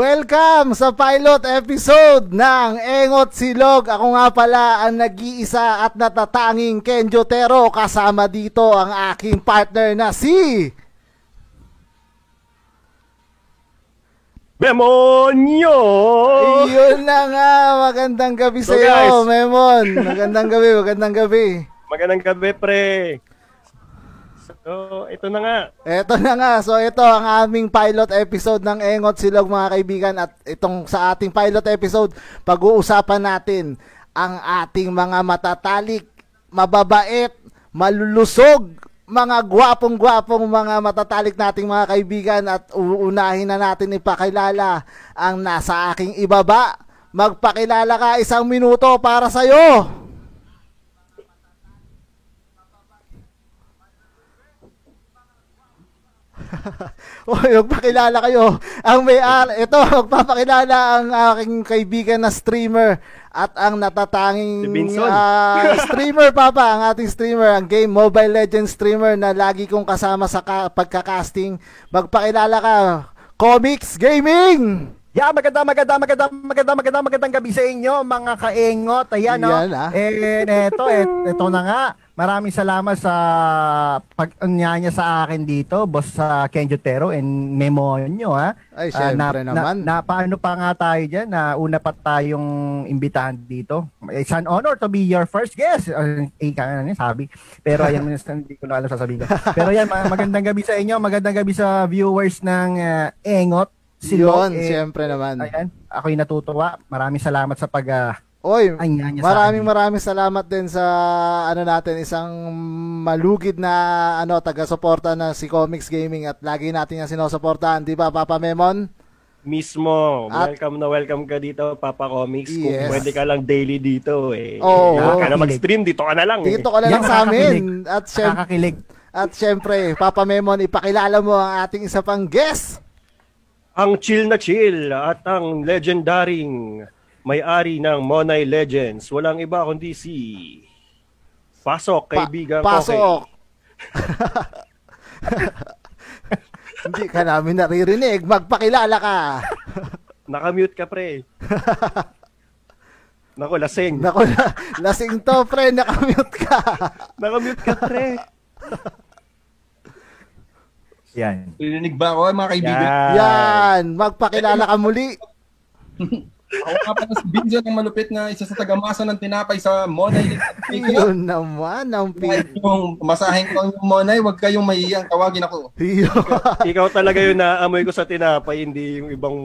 Welcome sa pilot episode ng Engot Silog. Ako nga pala ang nag-iisa at natatanging Ken Jotero. Kasama dito ang aking partner na si... Demonyo! Yun na nga, magandang gabi sa So, iyo, guys. Memon. Magandang gabi, magandang gabi. Magandang gabi, pre. So, ito na nga. Eto na nga, so ito ang aming pilot episode ng Engot Silog mga kaibigan at itong sa ating pilot episode, pag-uusapan natin ang ating mga matatalik, mababait, malulusog, mga gwapong-gwapong mga matatalik nating mga kaibigan at uunahin na natin ipakilala ang nasa aking ibaba. Magpakilala ka isang minuto para sa'yo. O, magpakilala kayo. Ang may ito, magpapakilala ang aking kaibigan na streamer at ang natatanging Si ah, streamer papa, ang ating streamer, ang game Mobile Legends streamer na lagi kong kasama sa ka- pagka-casting. Magpakilala ka. Comics Gaming. Yeah, maganda, maganda, maganda, maganda, maganda, magandang gabi sa inyo, mga kaengot. Ayan, no? Yan, ah. Eh, eto, et, eto na nga. Maraming salamat sa pag-anyanya sa akin dito, boss sa Ken Jotero and Memo nyo, ha? Ay, Ah, syempre na, naman. Na, na, paano pa nga tayo dyan na una pa tayong imbitahan dito? It's an honor to be your first guest. Uh, eh, ano, sabi. Pero ayan, hindi ko na alam sasabihin ko. Pero yan, ma- magandang gabi sa inyo, magandang gabi sa viewers ng ah, Engot. Silog, Yun, eh, syempre naman. Ayan, ako'y natutuwa. Maraming salamat sa pag uh, Oy, maraming maraming salamat din sa ano natin isang malugid na ano taga-suporta na si Comics Gaming at lagi natin yung sinusuportahan, 'di ba Papa Memon? Mismo. At- welcome na welcome ka dito, Papa Comics. Kung Yes. pwede ka lang daily dito, eh. Huwag ka na mag-stream, dito ka na lang. eh. Dito ka na lang Yan, sa amin. At syem- nakakakilig. at syempre, Papa Memon, ipakilala mo ang ating isa pang guest. Ang chill na chill at ang legendaring may-ari ng Monay Legends. Walang iba kundi si Pasok, Pa- kaibigan pasok. ko. Hindi ka namin naririnig. Magpakilala ka. Nakamute ka, pre. Naku, lasing. Naku, la- lasing to, pre. Nakamute ka. Nakamute ka, pre. Yan. Ririnig ba ako mga kaibigan? Yan. Magpakilala ka muli. Ako nga pala si Binzo ng malupit na isa sa tagamasa ng tinapay sa Monay. Yun naman ang pin. masahin ko yung Monay, huwag kayong mahiyang tawagin ako. Yun. Ikaw talaga yung naamoy ko sa tinapay, hindi yung ibang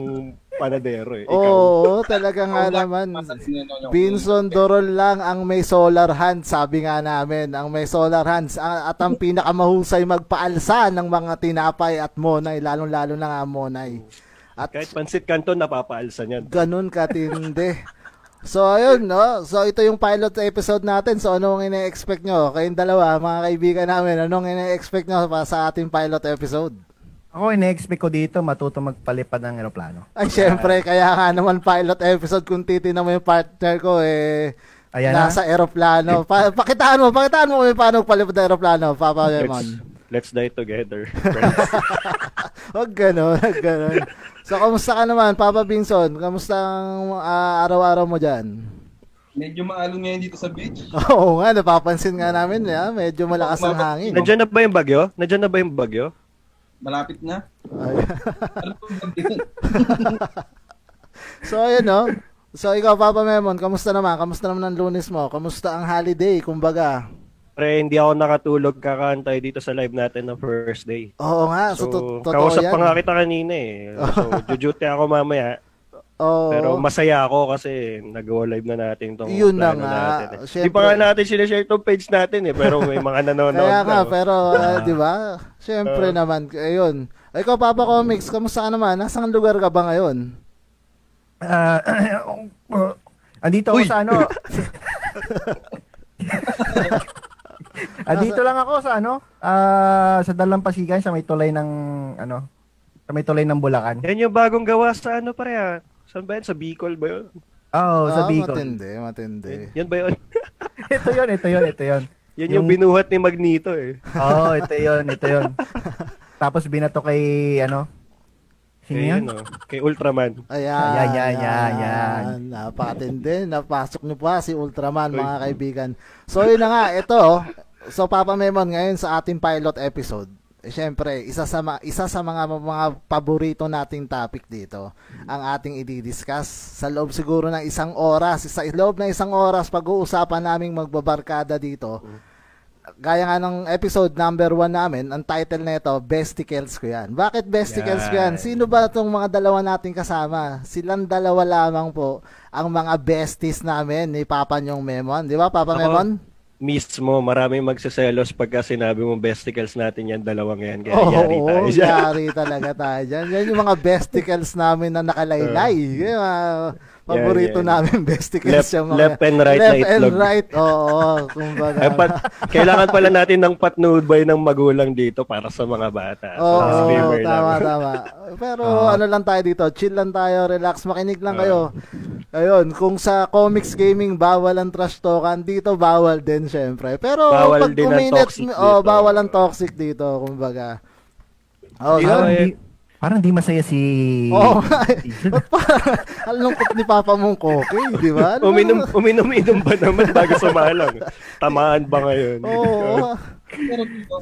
panadero eh. Ikaw. Oo, talaga nga naman. Binson Dorol lang ang may solar hands, sabi nga namin. Ang may solar hands at ang pinakamahusay magpaalsa ng mga tinapay at monay, lalong-lalo na nga monay. At Kahit pansit kanton, napapaalsa niyan. ganun katindi. So ayun, no? So ito yung pilot episode natin. So anong ine-expect nyo? Kayong dalawa, mga kaibigan namin, anong ine-expect nyo pa sa ating pilot episode? Ako, ine-expect ko dito matuto magpalipad ng eroplano. Ay, syempre, kaya nga naman pilot episode kung titignan mo yung partner ko, eh, Ayan na. nasa aeroplano. Pa- pakitaan mo, pakitaan mo kung paano palipad ng aeroplano, Papa Lemon. Let's die together. friends. Huwag ganun, huwag ganun. So, kamusta ka naman, Papa Binson? Kamusta ang ah, araw-araw mo dyan? Medyo maalon ngayon dito sa beach. Oo nga, napapansin nga namin, ya, medyo malakas ang hangin. Nandiyan na ba yung bagyo? Nandiyan na ba yung bagyo? Malapit na. Ay. Ano so, ayun, no? So, ikaw, Papa Memon, kamusta naman? Kamusta naman ang lunes mo? Kamusta ang holiday, kumbaga? Pre, hindi ako nakatulog kakantay dito sa live natin ng first day. Oo nga, so, So, to- totoo kausap yan. pa nga kita kanina eh. So, jujuti ako mamaya. Oo. Pero masaya ako kasi nagawa live na natin tong Yun na nga. natin. Eh. Di pa nga natin sinashare tong page natin eh. Pero may mga nanonood Kaya nga, na. pero, ah, di ba? Siyempre Oo. naman, ayun. Ikaw, Papa Comics, kamusta ka naman? Nasaan lugar ka ba ngayon? Ah, andito ako Uy! sa ano. andito lang ako sa ano, ah, sa Dalampasigan sa may tulay ng ano, sa may tulay ng Bulacan. Yan yung bagong gawa sa ano pare ah. Saan ba yan? Sa Bicol ba yun? Oh, sa Ah, Bicol. Matindi, matindi. Yan ba yun? ito 'yon, ito 'yon, ito 'yon. Yan yung, Yung- binuhat ni Magneto eh. Oo, oh, ito 'yon, ito 'yon. Tapos binato kay ano, Sino Kay, yan? ano, kay Ultraman. Ayan, Ayan, yan, yan, yan. Napakatindi. Napasok niyo pa si Ultraman, mga kaibigan. So, yun na nga. Ito, so Papa Memon, ngayon sa ating pilot episode, eh, syempre, isa sa, ma- isa sa mga, mga paborito nating topic dito, ang ating i-discuss sa loob siguro ng isang oras. Sa loob ng isang oras, pag-uusapan naming magbabarkada dito. Gaya nga ng episode number one namin, ang title nito, Besticles ko yan. Bakit Besticles ko yan? Yan. Sino ba itong mga dalawa nating kasama? Silang dalawa lamang po ang mga besties namin ni Papa Nyong Memon. Di ba, Papa Ako, Memon? Mismo, maraming magsiselos pagka sinabi mo besticles natin yan, dalawang yan. Kaya Oo, yari tayo dyan. yari talaga tayo dyan. Yan yung mga besticles namin na nakalaylay. Yung paborito yan. namin besticles. Left- yung mga, left and right left na and itlog. right, oo. kumbaga. Ay, pat, kailangan pala natin ng patnubay ng magulang dito para sa mga bata. Oo, disclaimer lang. tama, tama. Pero Oo. ano lang tayo dito, chill lang tayo, relax, makinig lang kayo. Ayun, kung sa comics gaming bawal ang trash talkan, dito bawal din syempre. Pero Bawal pag din ang kuminit, toxic oh, dito. bawal ang toxic dito, kumbaga. Oh, yun. Parang di, masaya si... Oo. Parang ang lungkot ni Papa mong koke, di ba? Ano ba? Uminom, uminom-inom ba naman bago sumalang? Tamaan ba ngayon? Oo. Dito,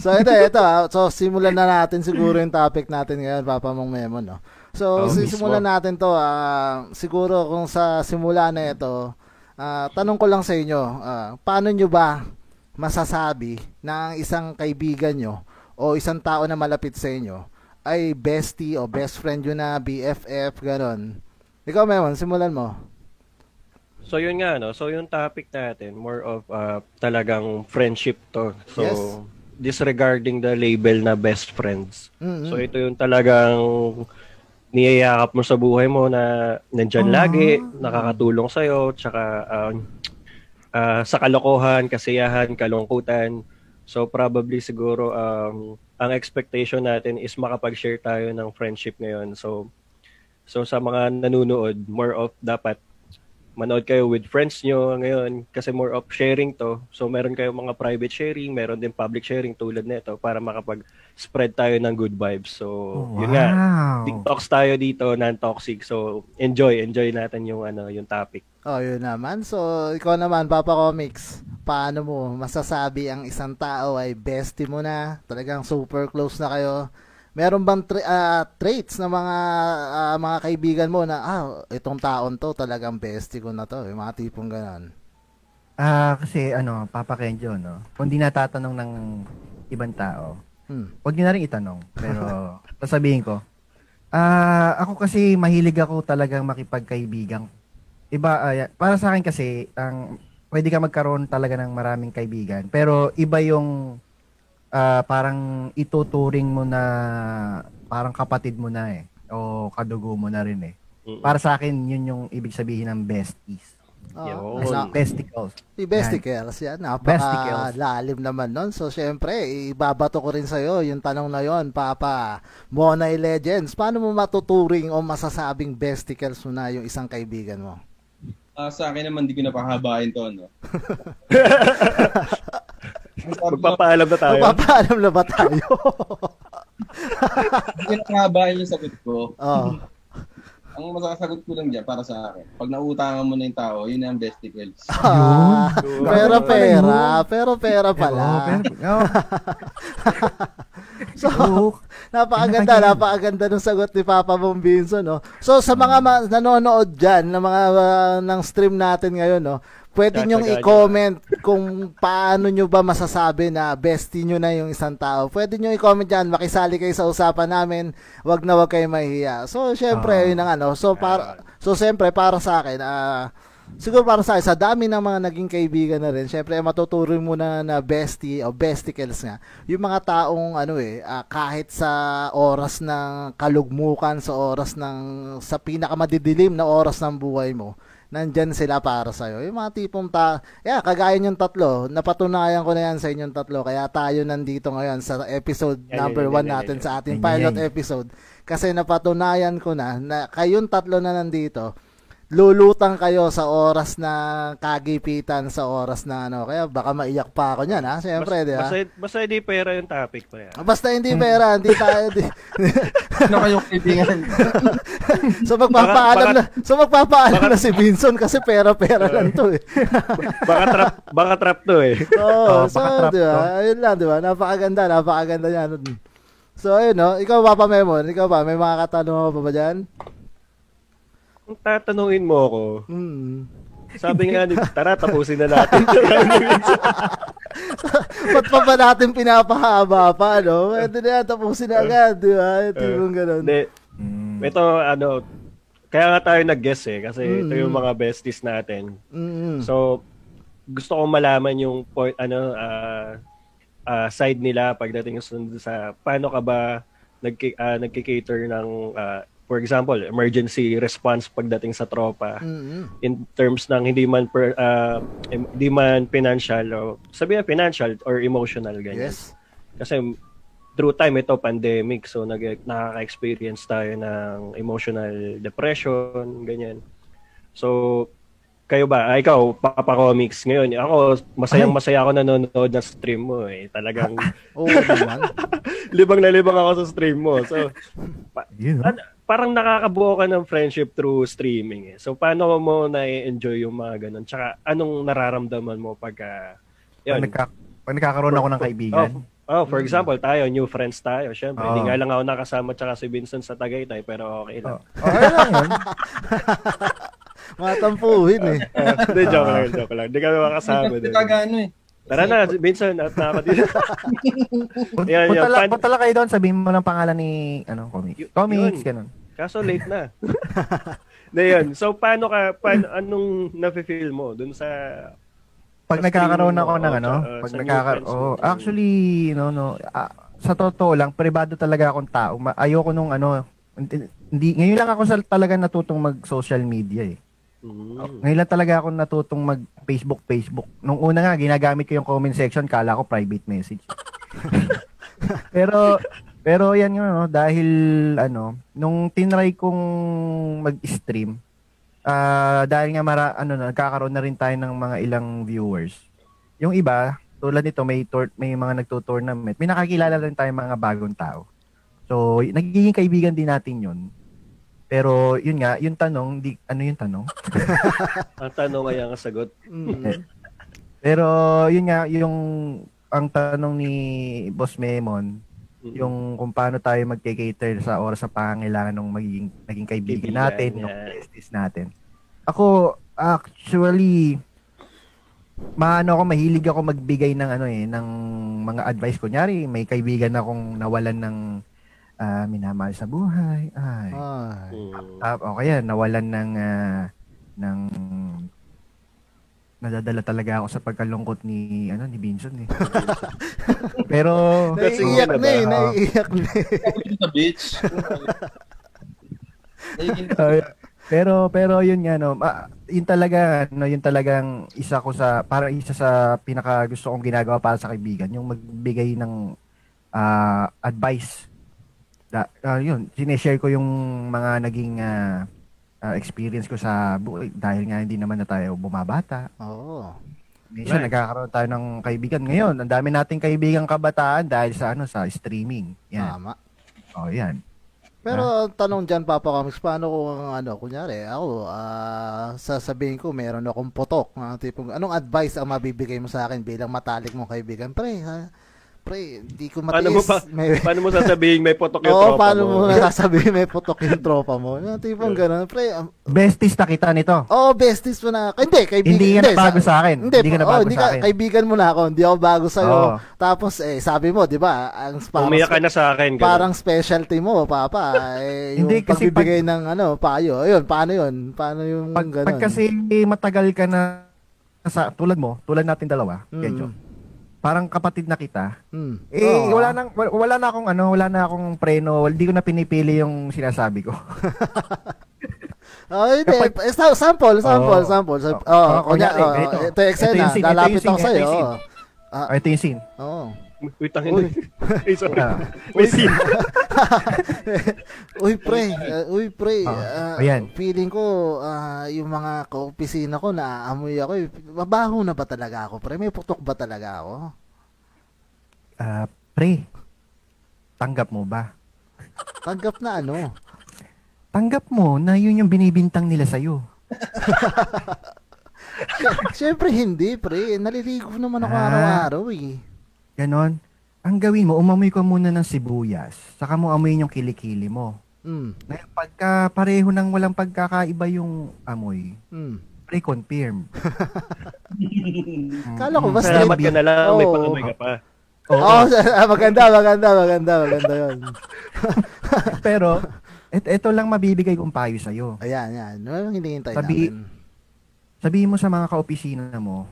so ito, ito. ah. So simulan na natin siguro yung topic natin ngayon, Papa mong Memo, no? So Oh, sisimulan mismo. natin to. ah, siguro kung sa simula na ito, ah, tanong ko lang sa inyo, ah, paano nyo ba masasabi na ang isang kaibigan nyo o isang tao na malapit sa inyo ay bestie o best friend nyo na BFF, ganon. Ikaw, Memon, simulan mo. So yun nga no. So yung topic natin more of uh, talagang friendship to. So Yes. disregarding the label na best friends. Mm-mm. So ito yung talagang niyayakap mo sa buhay mo na nandyan lagi, nakakatulong sa'yo, tsaka um, ah, sa kalokohan, kasiyahan, kalungkutan. So probably siguro um, ang expectation natin is makapag-share tayo ng friendship ngayon. So so sa mga nanonood, more of dapat manood kayo with friends nyo ngayon kasi more of sharing to. So meron kayo mga private sharing, meron din public sharing tulad nito para makapag-spread tayo ng good vibes. So yun nga, wow. big talks tayo dito, non-toxic. So enjoy, enjoy natin yung ano, yung topic. Oh, yun naman. So, ikaw naman, Papa Comics, paano mo masasabi ang isang tao ay bestie mo na? Talagang super close na kayo. Meron bang tra- ah, traits na mga ah, mga kaibigan mo na ah, itong taon to talagang bestie ko na to, yung mga tipong ganon. Ah, kasi ano, Papa Kenjo, no? Kung di natatanong ng ibang tao, Hmm. Huwag niyo na rin itanong. Pero, sasabihin ko. Ah, ako kasi mahilig ako talagang makipagkaibigan. Iba, ya- para sa akin kasi, ang pwede ka magkaroon talaga ng maraming kaibigan. Pero iba yung ah, parang ituturing mo na parang kapatid mo na eh. O kadugo mo na rin eh. Mm. Para sa akin, yun yung ibig sabihin ng besties. Oh, Yun. na- Besticles. Si Besticles, yan. Besticles. Napaka lalim naman nun. So, syempre, ibabato ko rin sa'yo yung tanong na yon Papa. Monay Legends, paano mo matuturing o masasabing Besticles mo na yung isang kaibigan mo? Ah, sa akin naman, di ko napahabain to, no? Magpapaalam na tayo. Magpapaalam na ba tayo? Hindi ko napahabain yung sagot ko. oh. Ang masasagot ko lang dyan para sa akin. Pag nautangan mo na yung tao, yun ang besticles. Ah, pero pera, pero pera Oo, pala. pero, So, napakaganda, napakaganda ng sagot ni Papa Mong Binso, no? So, sa mga ma- nanonood dyan, ng mga ah, ng stream natin ngayon, no? Pwede nyong nyo. i-comment kung paano nyo ba masasabi na bestie nyo na yung isang tao. Pwede nyo i-comment dyan, makisali kayo sa usapan namin, wag na wag kayo mahihiya. So, syempre, Ah. yun ang ano. So, para, so syempre, para sa akin, ah, siguro para sa sa dami ng mga naging kaibigan na rin, syempre, matuturing mo na na bestie o besticles nga. Yung mga taong, ano eh, ah, kahit sa oras ng kalugmukan, sa oras ng, sa pinakamadidilim na oras ng buhay mo, nandyan sila para sa'yo. Yung mga tipong ta, yeah, kagaya yung tatlo, napatunayan ko na yan sa inyong tatlo, kaya tayo nandito ngayon sa episode Yan, number yan, one yan, yan, natin sa ating pilot episode. Kasi napatunayan ko na na kayong tatlo na nandito, lulutang kayo sa oras na kagipitan sa oras na ano. Kaya baka maiyak pa ako niyan, ha? Siyempre, di ba? Basta, basta hindi pera yung topic pa yan. Basta hindi pera, hindi tayo. Di, Ano kayong kaibigan? so magpapaalam Baka- na, so magpapaalam na si Vinson kasi pera-pera lang to eh. Baka trap, baka trap to eh. Oo, Oh, so, baka trap di ba? to. Ayun lang, di ba? Napakaganda, napakaganda niya. So, ayun, no? Ikaw, Papa Memon, ikaw ba? May mga katanungan pa ba dyan? Kung tatanungin mo ako, Hmm. sabi nga ni, tara tapusin na natin. Ba't pa ba natin pinapahaba pa, no? Pwede na yan, tapusin na agad, di ba? Yung tipong ganun. Hindi, Mm. ito ano, kaya nga tayo nag-guess eh, kasi ito Mm. yung mga besties natin. Mm-mm. So, gusto kong malaman yung point, ano, ah, ah, side nila pagdating sa, sa paano ka ba nag, nagki-cater ng, ah, for example, emergency response pagdating sa tropa Mm-mm. in terms ng hindi man per, em- hindi man financial o sabihin financial or emotional ganyan. Yes. Kasi through time ito pandemic so nag nakaka-experience tayo ng emotional depression ganyan. So kayo ba? Ah, ikaw, Papa Comics ngayon. Ako, masayang masaya ako nanonood ng stream mo eh. Talagang Oo naman. libang na libang ako sa stream mo. So, Yun, no? an- parang nakakabuo ka ng friendship through streaming eh. So, paano mo na-enjoy yung mga ganun? Tsaka, anong nararamdaman mo pagka... Pag, Yun. nagka, pag nagkakaroon ako ng kaibigan. Oh, oh, for example, tayo, new friends tayo. Siyempre, Oo. hindi nga lang ako nakasama tsaka si Vincent sa Tagaytay, pero okay lang. Oh, okay lang yun. Mga tampuhin eh. Hindi, joke lang, joke lang. Hindi kami makasama Hindi kagano eh. Tara na, Vincent, at na ako dito. Yan, yan. punta, lang, Pan- punta lang kayo doon, sabihin mo ng pangalan ni, ano, comics. Y- Comics, yun. ganun. Kaso late na. Hindi yun. So, paano ka, paano, anong nafe-feel mo dun sa... Pag Sa nagkakaroon ako ng ano, sa- uh, pag nagkakaroon, oh, actually, no, no, ah, sa totoo lang, privado talaga akong tao. Ayoko nung ano, hindi, hindi- ngayon lang ako sa, talaga natutong mag-social media eh. Mm. Ngayon lang talaga ako natutong mag-Facebook, Facebook. Nung una nga, ginagamit ko yung comment section, kala ko private message. pero, pero yan yun, no, dahil, ano, nung tinry kong mag-stream, ah dahil nga mara, ano, na, nagkakaroon na rin tayo ng mga ilang viewers. Yung iba, tulad nito, may, tour, may mga nagtutournament, may nakakilala rin tayo mga bagong tao. So, nagiging kaibigan din natin yun. Pero, yun nga, yung tanong, di, ano yung tanong? Ang tanong ay ang sagot. Mm. Pero yun nga, yung ang tanong ni Boss Memon, Mm. yung kung paano tayo mag-cater sa oras sa pangangailangan ng magiging naging kaibigan, Kaibigan, natin, yan. yung besties natin. Ako actually maano ako mahilig ako magbigay ng ano eh ng mga advice kunyari may kaibigan akong nawalan ng ah, minamahal sa buhay ay Ay. Mm. Ah, o kaya nawalan ng ah, ng nadadala talaga ako sa pagkalungkot ni ano ni Binson eh. Pero That's Naiiyak na eh, naiiyak na eh. Ay, pero pero yun nga no, ma, yun talaga no, yun talagang isa ko sa para isa sa pinaka gusto kong ginagawa para sa kaibigan, yung magbigay ng ah, advice. Da, ah, yun, sineshare ko yung mga naging ah, ah, experience ko sa buhay dahil nga hindi naman na tayo bumabata. Oo. Minsan Right. nagkakaroon tayo ng kaibigan. Ngayon, ang dami nating kaibigan kabataan dahil sa ano sa streaming. Yan. Tama. Oh, yan. Pero ang tanong dyan, Papa Comics, paano kung ano, kunyari, ako, ah, sasabihin ko, meron akong potok. Uh, tipong, anong advice ang mabibigay mo sa akin bilang matalik mong kaibigan? Pre, ha? Pre, hindi ko matiis. Paano mo pa, May, paano mo sasabihin may potok yung Oo, tropa paano mo mo? nasasabihin may potok yung tropa mo? Yung tipong gano'n. Pre, um, Besties na kita nito. Oo, oh, besties mo na. Hindi, kaibigan. Hindi ka na bago sa akin. Hindi, Hindi ka na oh, bago hindi sa ka, akin. kaibigan mo na ako. Hindi ako bago sa'yo. Oo. Tapos, eh, sabi mo, di ba, ang parang, Umiyak ka na sa akin. ganun. parang specialty mo, Papa. Eh, yung Hindi, kasi pagbibigay ng ano, payo. Ayun, paano yun? Paano yung Pag, ganun? pag kasi matagal ka na sa tulad mo, tulad natin dalawa, Mm. Kencho, parang kapatid na kita. Hmm. Eh, Oo. wala nang wala, na akong ano, wala na akong preno, hindi ko na pinipili yung sinasabi ko. Oh, hindi. Kapag- Eh, sa- sample, sample, sample. Sa- Oo. Oh, Oo, kunya, kunyari, oh, ito yung eksena. Ito yung scene, ito ako scene, sa'yo. ito yung oh. Ah, Ah, ito yung scene. Oo. Uy, tangin. Uy. Uy, sorry. Ah, May scene. uy pre, uh, uy pre, Ah, ah, ayan. feeling ko ah, yung mga kaopisina ko naaamoy ako. eh. Mabaho na ba talaga ako pre? May putok ba talaga ako? ah, pre, tanggap mo ba? Tanggap na ano? Tanggap mo na yun yung binibintang nila sa'yo. Siyempre hindi pre, naliligo naman ako Ah. araw-araw eh. Ganon. Ang gawin mo, umamoy ka muna ng sibuyas. Saka mo amoyin yung kilikili mo. Mm, Ngayon, pagka pareho nang walang pagkakaiba yung amoy, mm. pre-confirm. Kala ko ba Salamat straight? ka na lang. May Oo. pangamoy ka pa. Oo. Oo, ah, maganda, maganda, maganda, maganda yun. Pero, et eto lang mabibigay kong payo sa'yo. Ayan, yan. Ano yung hinihintay Sabi- natin? Sabihin mo sa mga kaopisina mo,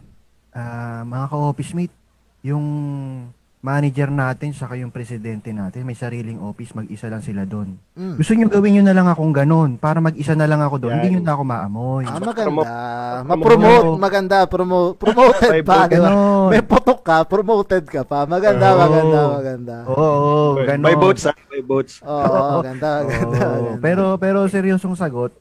ah, mga ka-office mate, yung manager natin saka yung presidente natin, may sariling office, mag-isa lang sila doon. Mm. Gusto nyo gawin nyo na lang akong ganun, para mag-isa na lang ako doon, Yan. hindi nyo na ako maamoy. Ah, Promote. maganda. Promote. Ma-promote, maganda. Promote, promoted pa? Ganon. May putok ka, promoted ka pa. Maganda, Oo. maganda, maganda. Oo, oo, ganon. May boats, ha? May boats. Oo, oh, ganda, Oo, ganda, ganda. pero, pero seryosong sagot,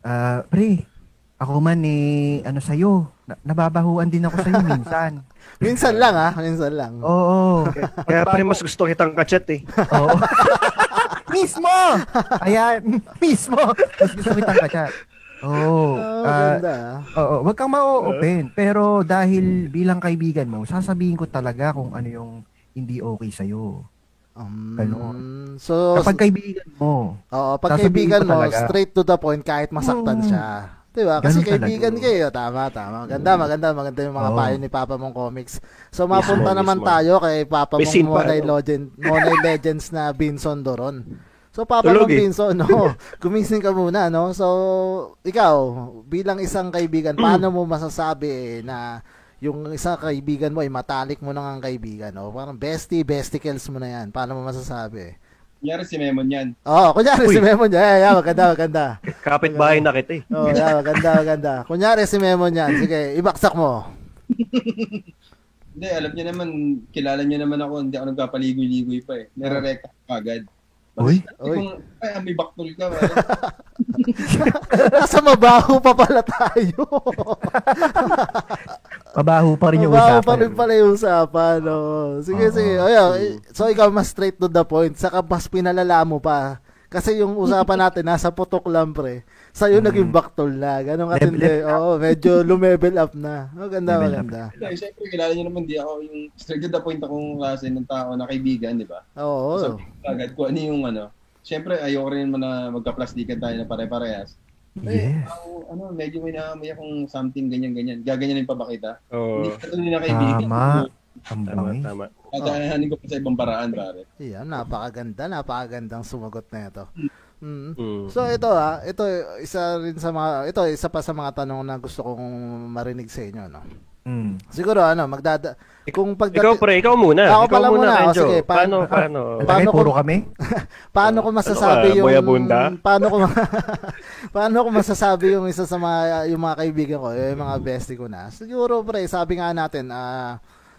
ah, pre, ako man eh, ano sa'yo, na- nababahuan din ako sa'yo minsan. Minsan lang ah, minsan lang. Oo. Kaya pa rin mas gusto kitang kachat eh. Oo. mismo! Ayan, mismo! Mas gusto kitang kachat. Oo. Oh, ah, ganda. ah. Oo, wag kang ma-open. Pero dahil bilang kaibigan mo, sasabihin ko talaga kung ano yung hindi okay sa'yo. Um, ganon. so, Kapag kaibigan mo, oo, pag kaibigan mo, talaga. straight to the point kahit masaktan Mm. siya. Diba? Kasi Ganun kaibigan talaga. kayo. Tama, tama. Maganda, maganda, maganda yung mga Oo. payo ni Papa mong comics. So, mapunta Mismo, naman tayo kay Papa mong Monay? Legend, Monay Legends na Binson Doron. So, Papa Tulog mong eh. Binson, no, gumising ka muna, no? So, ikaw, bilang isang kaibigan, paano mo masasabi eh, na yung isang kaibigan mo ay matalik mo nang ang kaibigan, no? Parang bestie, besticles mo na yan. Paano mo masasabi? Kunyari si Memon yan. Oo, oh, kunyari si Memo niya. Yeah, yeah, maganda, maganda. Kapit bahay na kita eh. Oo, oh, yeah, maganda, maganda. Kunyari si Memo niyan. Sige, ibaksak mo. Hindi, alam niya naman, kilala niya naman ako, hindi ako nagpapaligoy-ligoy pa eh. Nare-recta ko agad. Uy. Kung, ay, may baktol ka. Nasa mabaho pa pala tayo. mabaho pa rin yung mabaho usapan. pa rin pala yung usapan. Oh. Sige, Oo. sige. Ayun, so ikaw mas straight to the point. Saka mas pinalala mo pa. Kasi yung usapan natin, nasa putok lang pre. Sa'yo naging baktol na. Ganun Level katindi. Oo, medyo lumevel up na. Maganda, Level up. maganda. Hindi, Siyempre, kilala niyo naman, di ako yung straight to the point akong klase ng tao na kaibigan, di ba? Oo. Sabi ko agad kung ano yung ano. Siyempre, ayoko rin naman na magka-plastikan tayo na pare-parehas. Eh, Yes. ako, ano, medyo may naamoy akong something ganyan-ganyan. Gaganyanin pa ba kita? Hindi Oo. ka na kaibigan. Tama. Ang Tama, bangis. tama. Dadaanin ko pa sa ibang paraan, pare. Iyan, napakaganda, napakagandang sumagot na ito. Mm. Mm. So ito ah, ito isa rin sa mga ito isa pa sa mga tanong na gusto kong marinig sa inyo no. Mm. Siguro ano, magdada kung pagdati Ikaw pre, ikaw muna. Ako ikaw pala muna, o, Renjo. sige, pa- paano, paano? Lagay, Paano puro kami? paano ko Ano masasabi ka, yung paano ko ma- paano ko masasabi yung isa sa mga yung mga kaibigan ko, yung mga bestie ko na. Siguro pre, sabi nga natin ah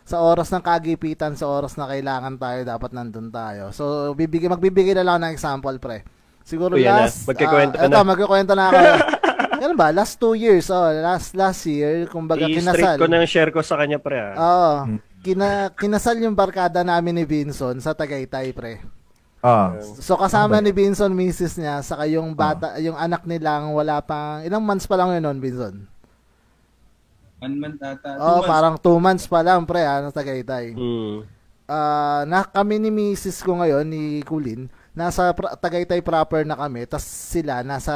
sa oras ng kagipitan, sa oras na kailangan tayo, dapat nandun tayo. So, bibigay, magbibigay na lang ng example, pre. Siguro O, yan na. last, Magkikwento ah, na. eto, magkikwento na ako. Ano ba? Last two years, oh, last last year, kumbaga I-straight kinasal. ko na yung share ko sa kanya pre. ah. Oo. Kina, kinasal yung barkada namin ni Vinson sa Tagaytay, pre. Ah. So kasama Okay. ni Vinson misis niya saka yung bata, yung anak nilang wala pang ilang months pa lang yun noon, Vinson. One month ata. Oh, months. parang two months pa lang pre, ano Tagaytay. Mm. Ah, na kami ni misis ko ngayon ni Kulin, nasa pra- Tagaytay proper na kami, tas sila nasa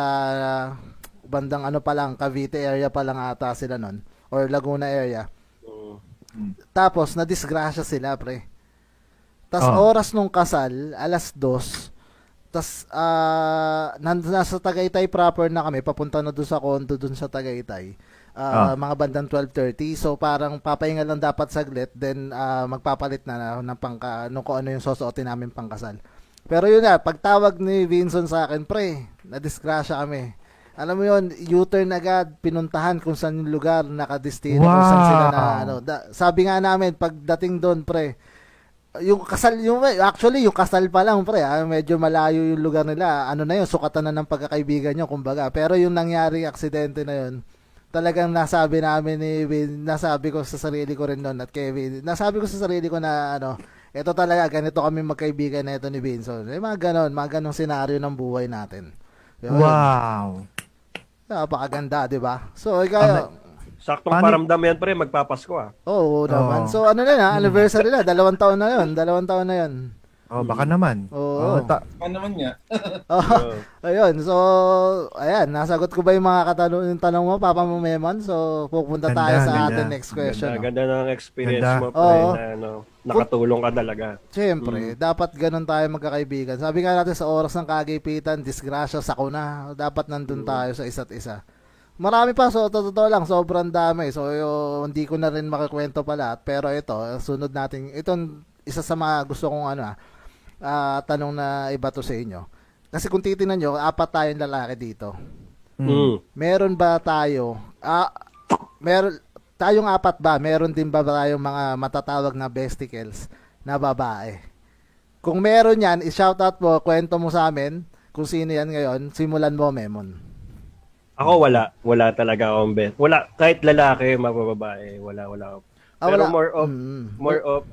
bandang ano pa lang, Cavite area pa lang ata sila noon or Laguna area. Mm. Tapos, na-disgrasya sila, pre. Tas Ah. oras nung kasal, alas dos. Tas, ah, nan- nasa Tagaytay proper na kami, papunta na doon sa condo doon sa Tagaytay. Ah, Ah. Mga bandang 12.30. So, parang papahinga lang dapat saglit, then ah, magpapalit na, na ng pangka, nung kung ano yung susuotin namin pangkasal. Pero yun na, pagtawag ni Vinson sa akin, pre, na-disgrasya kami. Alam mo yun, U-turn agad, pinuntahan kung saan yung lugar, nakadestino, kung saan sila na, Wow. ano, da, sabi nga namin, pagdating doon, pre, yung kasal, yung, actually, yung kasal pa lang, pre, ah, medyo malayo yung lugar nila. Ano na yun, sukatan na ng pagkakaibigan nyo, kumbaga. Pero yung nangyari aksidente na yun, talagang nasabi namin ni Vin, nasabi ko sa sarili ko rin noon at Kevin, nasabi ko sa sarili ko na ano, ito talaga, ganito kami magkaibigan na ito ni Vinson. Eh, mga ganon, mga ganong senaryo ng buhay natin. Yun. Wow. Napakaganda, di ba? So, ikaw, Saktong Paano- paramdam yan, pre, magpapasko ah. oo naman. Oo. So, ano na na, anniversary na, dalawang taon na yun, dalawang taon na yun. Oh, baka naman. Oo. Oh, ta- Ano naman nga? Oh, So, ayun, so, ayan, nasagot ko ba yung mga katanong, yung tanong mo, Papa mo Memon? So, pupunta Ganda, tayo sa ganda. ating next question. ganda, no? ganda ng experience Ganda. mo, pre, Oo. na ano, nakatulong ka talaga. Siyempre, dapat ganun tayo magkakaibigan. Sabi nga natin sa oras ng kagipitan, disgrasya, sakuna. Dapat nandun tayo sa isa't isa. Marami pa, so totoo lang, sobrang dami. So, yo, hindi ko na rin makikwento pa lahat. Pero ito, sunod natin, itong isa sa mga gusto kong ano, ah, ah, tanong na iba to sa inyo. Kasi kung titingnan nyo, apat tayong lalaki dito. Mm. Meron ba tayo, ah, meron, tayong apat ba, meron din ba tayong mga matatawag na besticles na babae? Kung meron yan, i-shoutout mo, kwento mo sa amin kung sino yan ngayon, simulan mo, Memon. Ako wala, wala talaga akong bet. Wala, kahit lalaki, mabababae, wala, wala. ako. Ah, Pero wala. more of, Mm. more of,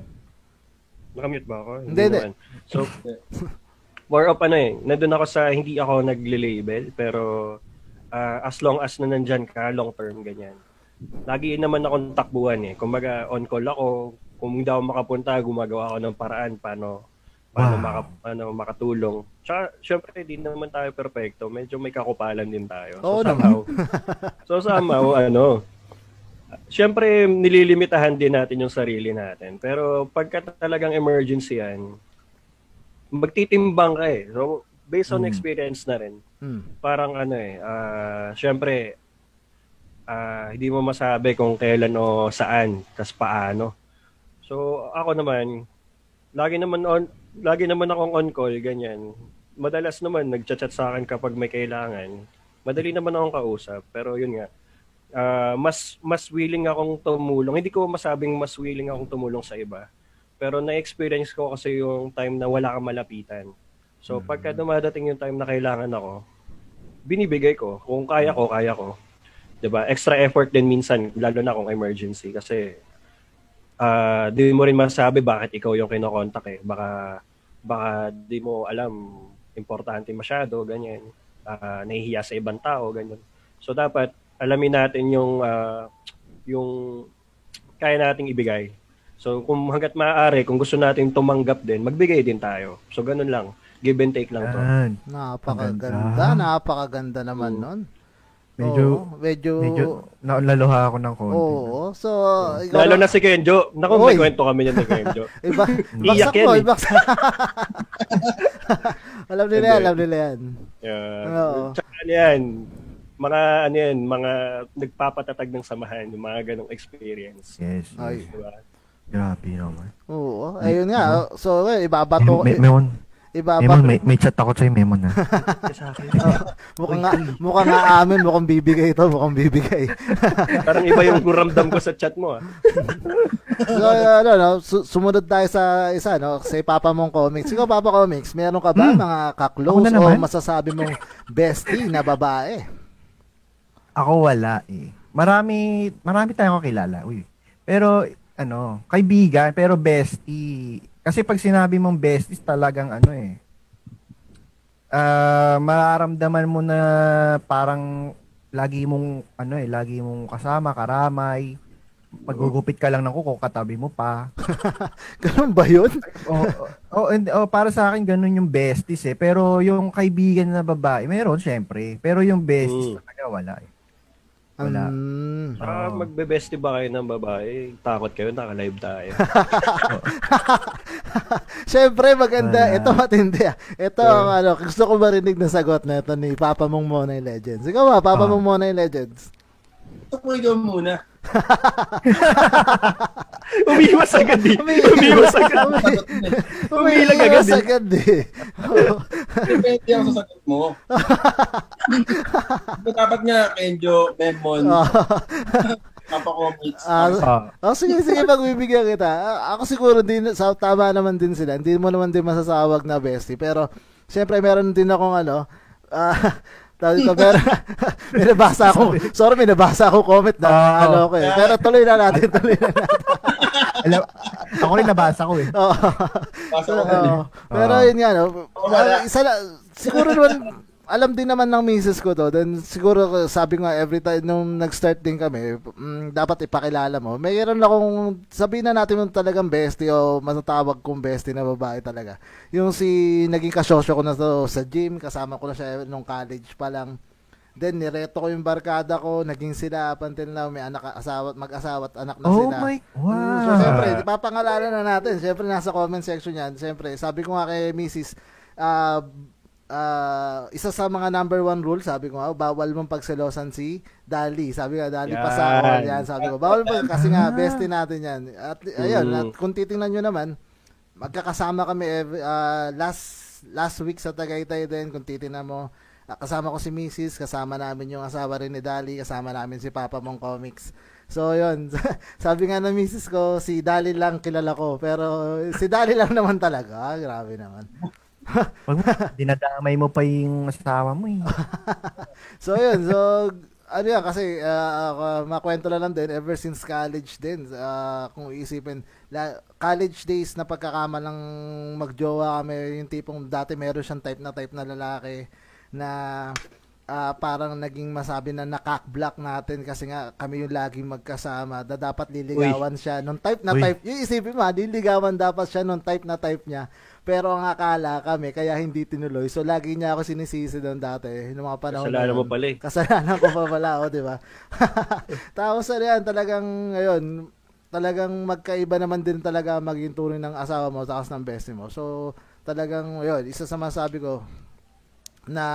nakamute ba ako? Hindi, hindi. naman. So, more of ano eh, nandun ako sa, hindi ako nagle-label, pero ah, as long as na nandyan ka, long term, ganyan. Lagi naman akong takbuhan eh. Kumbaga, on call ako, kung hindi ako makapunta, gumagawa ako ng paraan paano paano Wow. maka, ano, makatulong. Tsaka, syempre, di naman tayo perfecto. Medyo may kakupalan din tayo. Oo so, naman. somehow, so, somehow, ano, syempre, nililimitahan din natin yung sarili natin. Pero, pagka talagang emergency yan, magtitimbang ka eh. So, based on Mm. experience na rin, Mm. parang ano eh, ah, syempre, ah, hindi mo masabi kung kailan o saan, tas paano. So, ako naman, lagi naman on, lagi naman akong on call, ganyan. Madalas naman, nagchat-chat sa akin kapag may kailangan. Madali naman akong kausap, pero yun nga, ah, mas mas willing akong tumulong. Hindi ko masabing mas willing akong tumulong sa iba. Pero na-experience ko kasi yung time na wala kang malapitan. So, pagka dumadating yung time na kailangan ako, binibigay ko. Kung kaya ko, kaya ko. 'Di ba? Extra effort din minsan, lalo na kung emergency. Kasi, ah di mo rin masabi bakit ikaw yung kinokontak eh. Baka, baka di mo alam, importante masyado, ganyan. Ah, nahihiya sa ibang tao, ganyan. So, dapat, alamin natin yung, ah, yung kaya nating ibigay. So, kung hanggat maaari, kung gusto natin tumanggap din, magbigay din tayo. So, ganun lang. Give and take lang to. Yan. Napakaganda. Napakaganda naman Mm. nun. Medyo, Oo, medyo, medyo naulaluha ako ng konti. Oo. So, ikaw Lalo na- si Kenjo. Naku, Oy. may kwento kami niyan ni Kenjo. Iba, Iyak yan mo, eh. alam nila yan, alam nila yan. Yeah. Oo. Tsaka ano yan, mga ano yan, mga nagpapatatag ng samahan, yung mga ganong experience. Yes. Ay. Diba? Grabe naman. Oo, ayun nga. So, eh, ibabato, May, Memon, ibabato. Memon, may, may chat ako sa'yo, Memon ha. Sa akin. Mukhang nga, mukhang nga amin, mukhang bibigay ito, mukhang bibigay. Parang iba yung ramdam ko sa chat mo. Ah. so, ano, no, su- sumunod tayo sa isa, no, sa Papa mong comics. Ikaw, Papa Comics, meron ka ba mga Ako ka-close na o masasabi mong bestie na babae? Ako wala eh. Marami, marami tayong kakilala. Uy. Pero, ano, kaibigan, pero bestie. Kasi pag sinabi mong besties, talagang ano eh. Ah, mararamdaman mo na parang lagi mong ano eh, lagi mong kasama, karamay. Paggugupit ka lang ng kuko, katabi mo pa. Ganun ba yun? oh, oh, and, oh, para sa akin ganun yung besties eh. Pero yung kaibigan na babae, meron syempre. Pero yung besties Mm. talaga wala eh. Wala. Mm. Saka Oo. magbe-bestie ba kayo ng babae? Takot kayo, naka-live tayo. Siyempre, maganda. Wala. Ito matindi ah. Ito ang ano, gusto ko marinig na sagot na ito ni Papa mong Monay Legends. Ikaw ba, Papa Ah. mong Monay Legends? Ito po ikaw muna. Umiwas agad eh. Umiwas agad. Umilag agad eh. agad eh. Depende ako sa sagot mo. Dapat nga, Kenjo, Memon, Ah. Papa-comments. Ah, Ah. Oh, sige, sige, pagbibigyan kita. Ah, Ako siguro din, sa tama naman din sila. Hindi mo naman din masasawag na bestie. Pero, syempre, meron din akong ano, ah, dito, pero, may nabasa ako, sorry, may nabasa ako comment na, Ah. ano ko eh. Pero tuloy na natin, tuloy na natin. Alam, ako rin nabasa ko eh. Oo. Pasa So, oo. Pero yun nga, no, Wala. ah, isa na, siguro naman, alam din naman ng misis ko to. Then siguro sabi ko nga every time nung nag-start din kami, mm, dapat ipakilala mo. Mayroon akong sabihin na natin yung talagang bestie o matatawag kong bestie na babae talaga. Yung si naging kasosyo ko na to sa gym, kasama ko na siya nung college pa lang. Then nireto ko yung barkada ko, naging sila up until now may anak asawa, mag-asawa at anak na Oh sila. my, Mm, wow. So, syempre, papangalanan na natin. Syempre, nasa comment section yan. Syempre, sabi ko nga kay Mrs. ah ah, isa sa mga number one rule, sabi ko nga, bawal mong pagselosan si Dali. Sabi nga, Dali Yan. pa sa yan. Sabi ko, bawal mo, kasi nga, bestie natin yan. At, ayun, Mm. at kung titingnan nyo naman, magkakasama kami every, ah, last last week sa Tagaytay din, kung titingnan mo, ah, kasama ko si Mrs., kasama namin yung asawa rin ni Dali, kasama namin si Papa mong comics. So, yun. Sabi nga ng misis ko, si Dali lang kilala ko. Pero, si Dali lang naman talaga. Ah, grabe naman. Wag mo, dinadamay mo pa yung asawa mo eh. So, yun. So, ano yan, kasi, uh, makwento lang lang din, ever since college din, ah, kung isipin, la, college days na pagkakamalang magjowa kami, yung tipong dati meron siyang type na type na lalaki na ah, parang naging masabi na nakakblock natin kasi nga kami yung laging magkasama da dapat liligawan siya nung type na Uy. type yung isipin mo liligawan dapat siya nung type na type niya pero ang akala kami kaya hindi tinuloy so lagi niya ako sinisisi doon dati noong mga panahon na Kasalanan mo pala eh. Kasalanan ko pa pala, o, di ba? Tapos ano yan, talagang, ngayon, talagang magkaiba naman din talaga maging tunay ng asawa mo takas ng bestie mo. So, talagang, yun, isa sa masabi ko, na